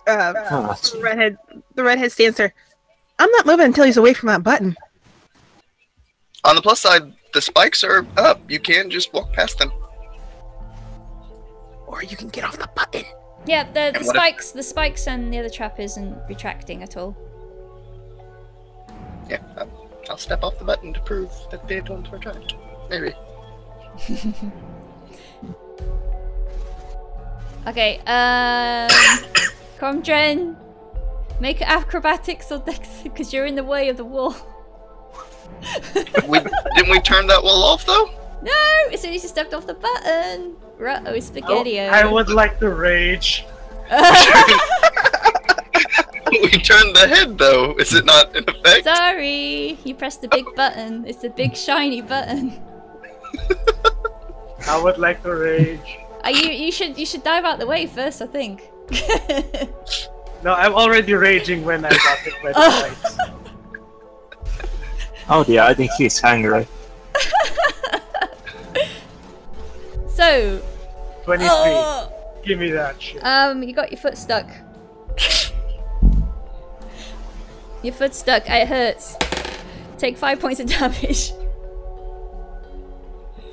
Uh, Oh, that's- the redhead, the redhead stands there. I'm not moving until he's away from that button. On the plus side, the spikes are up. You can just walk past them. Or you can get off the button. yeah, the, the And what if- spikes, the spikes, and the other trap isn't retracting at all. Yeah, I'll, I'll step off the button to prove that they don't retract. Maybe. Okay, um, Kromdren, make acrobatics or dex because you're in the way of the wall. We didn't we turn that wall off though? No, as soon as you stepped off the button. Ruh-oh, Oh, spaghetti. I would like to rage. we turned the head though. Is it not in effect? Sorry, you pressed the big button. It's a big shiny button. I would like to rage. Uh, you you should you should dive out the way first, I think. No, I'm already raging when I got hit by the Oh. spikes. Oh dear, I think he's hungry. so, 23. oh, Give me that shit. um, you got your foot stuck. your foot stuck. It hurts. Take five points of damage.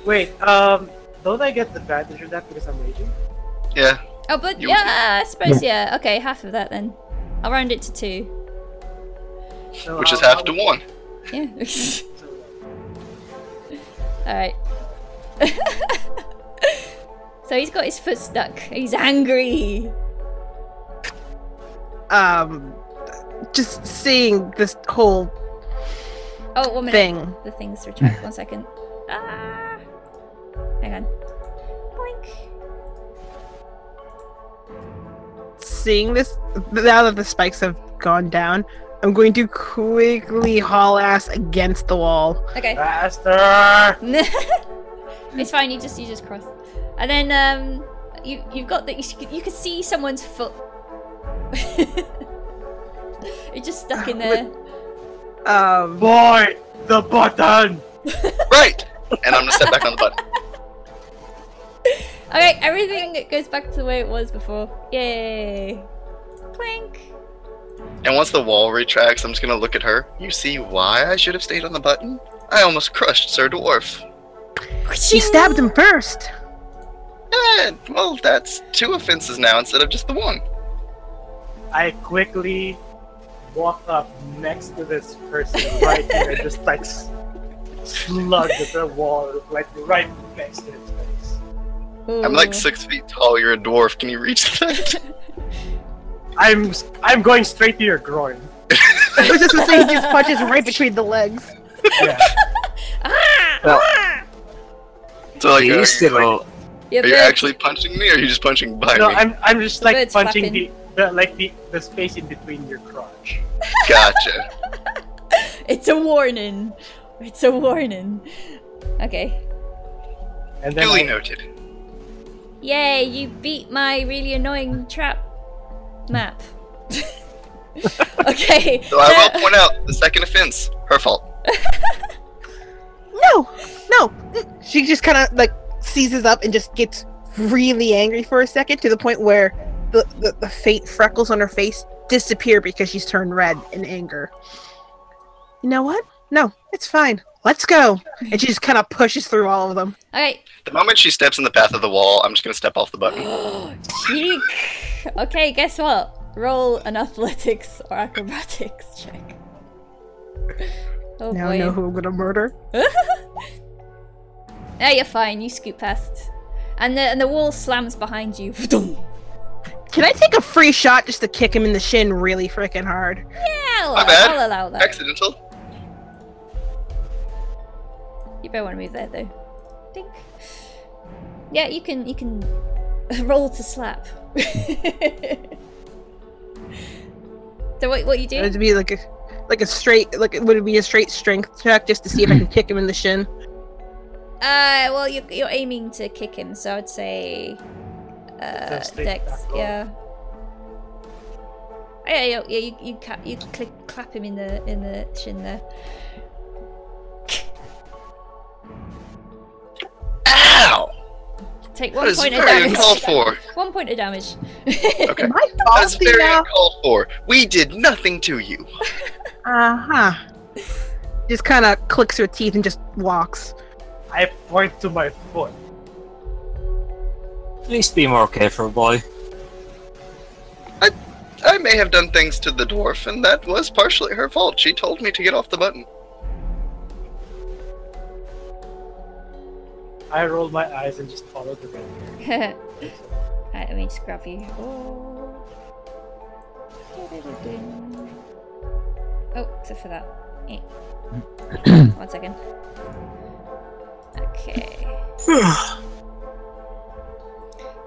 Wait, um, don't I get the advantage of that because I'm raging? Yeah. Oh, but You- yeah, I suppose yeah. Okay, half of that then. I'll round it to two. So Which is how- half to one. Yeah. All right. so he's got his foot stuck. He's angry. Um, just seeing this whole Oh, one minute. thing. The things retract. One second. Ah. Hang on. Boink. Seeing this now that the spikes have gone down, I'm going to quickly haul ass against the wall. Okay. Faster! it's fine. You just you just cross, and then um you you've got that you, you can see someone's foot. it's just stuck in there. Um, Boy, the button! Right! And I'm gonna step back on the button. Okay, everything goes back to the way it was before. Yay! Clank. And once the wall retracts, I'm just gonna look at her. You see why I should have stayed on the button? I almost crushed Sir Dwarf. she stabbed him first. Eh, well, that's two offenses now instead of just the one. I quickly walk up next to this person right here and just like s- slug at the wall, like right next to his face. I'm like six feet tall. You're a dwarf. Can you reach that? I'm s- I'm going straight to your groin. I was just gonna say he just punches right between the legs. Yeah. Ah! Well, ah! so like, are you, still, are you actually punching me, or are you just punching behind No, me? I'm I'm just like Birds punching flapping. the, the like the the space in between your crotch. Gotcha. It's a warning. It's a warning. Okay. And then Duly I, noted. Yay! You beat my really annoying trap map. okay. So I will point out the second offense. Her fault. No, no. She just kind of like seizes up and just gets really angry for a second to the point where the, the, the faint freckles on her face disappear because she's turned red in anger. You know what? No, it's fine. Let's go. And she just kind of pushes through all of them. Okay. The moment she steps in the path of the wall, I'm just gonna step off the button. Cheek. Okay, guess what? Roll an athletics or acrobatics check. Oh now boy. I know who I'm gonna murder. Yeah, you're fine. You scoot past, and the and the wall slams behind you. Can I take a free shot just to kick him in the shin really freaking hard? Yeah, I'll, My bad. I'll allow that. Accidental. You better want to move there though. Dink. Yeah, you can you can roll to slap. so what what you do? It'd be like a like a straight like would it be a straight strength check just to see if I can kick him in the shin? Uh, well you're you're aiming to kick him, so I'd say uh Dex. Yeah. Oh, yeah, yeah, yeah, you you ca- you click, clap him in the in the shin there. Ow! Take one is point of very damage. uncalled for. One point of damage. Okay. That is very now? uncalled for. We did nothing to you. Uh huh. Just kind of clicks her teeth and just walks. I point to my foot. Please be more careful, boy. I, I may have done things to the dwarf, and that was partially her fault. She told me to get off the button. I rolled my eyes and just followed the red hair. Alright, let me just grab you. Oh. Oh, except for that. Eh. One second. Okay.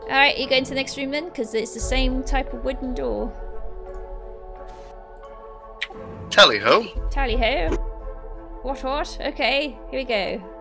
Alright, you go into the next room then, because it's the same type of wooden door. Tally ho. Tally ho. What, what? Okay, here we go.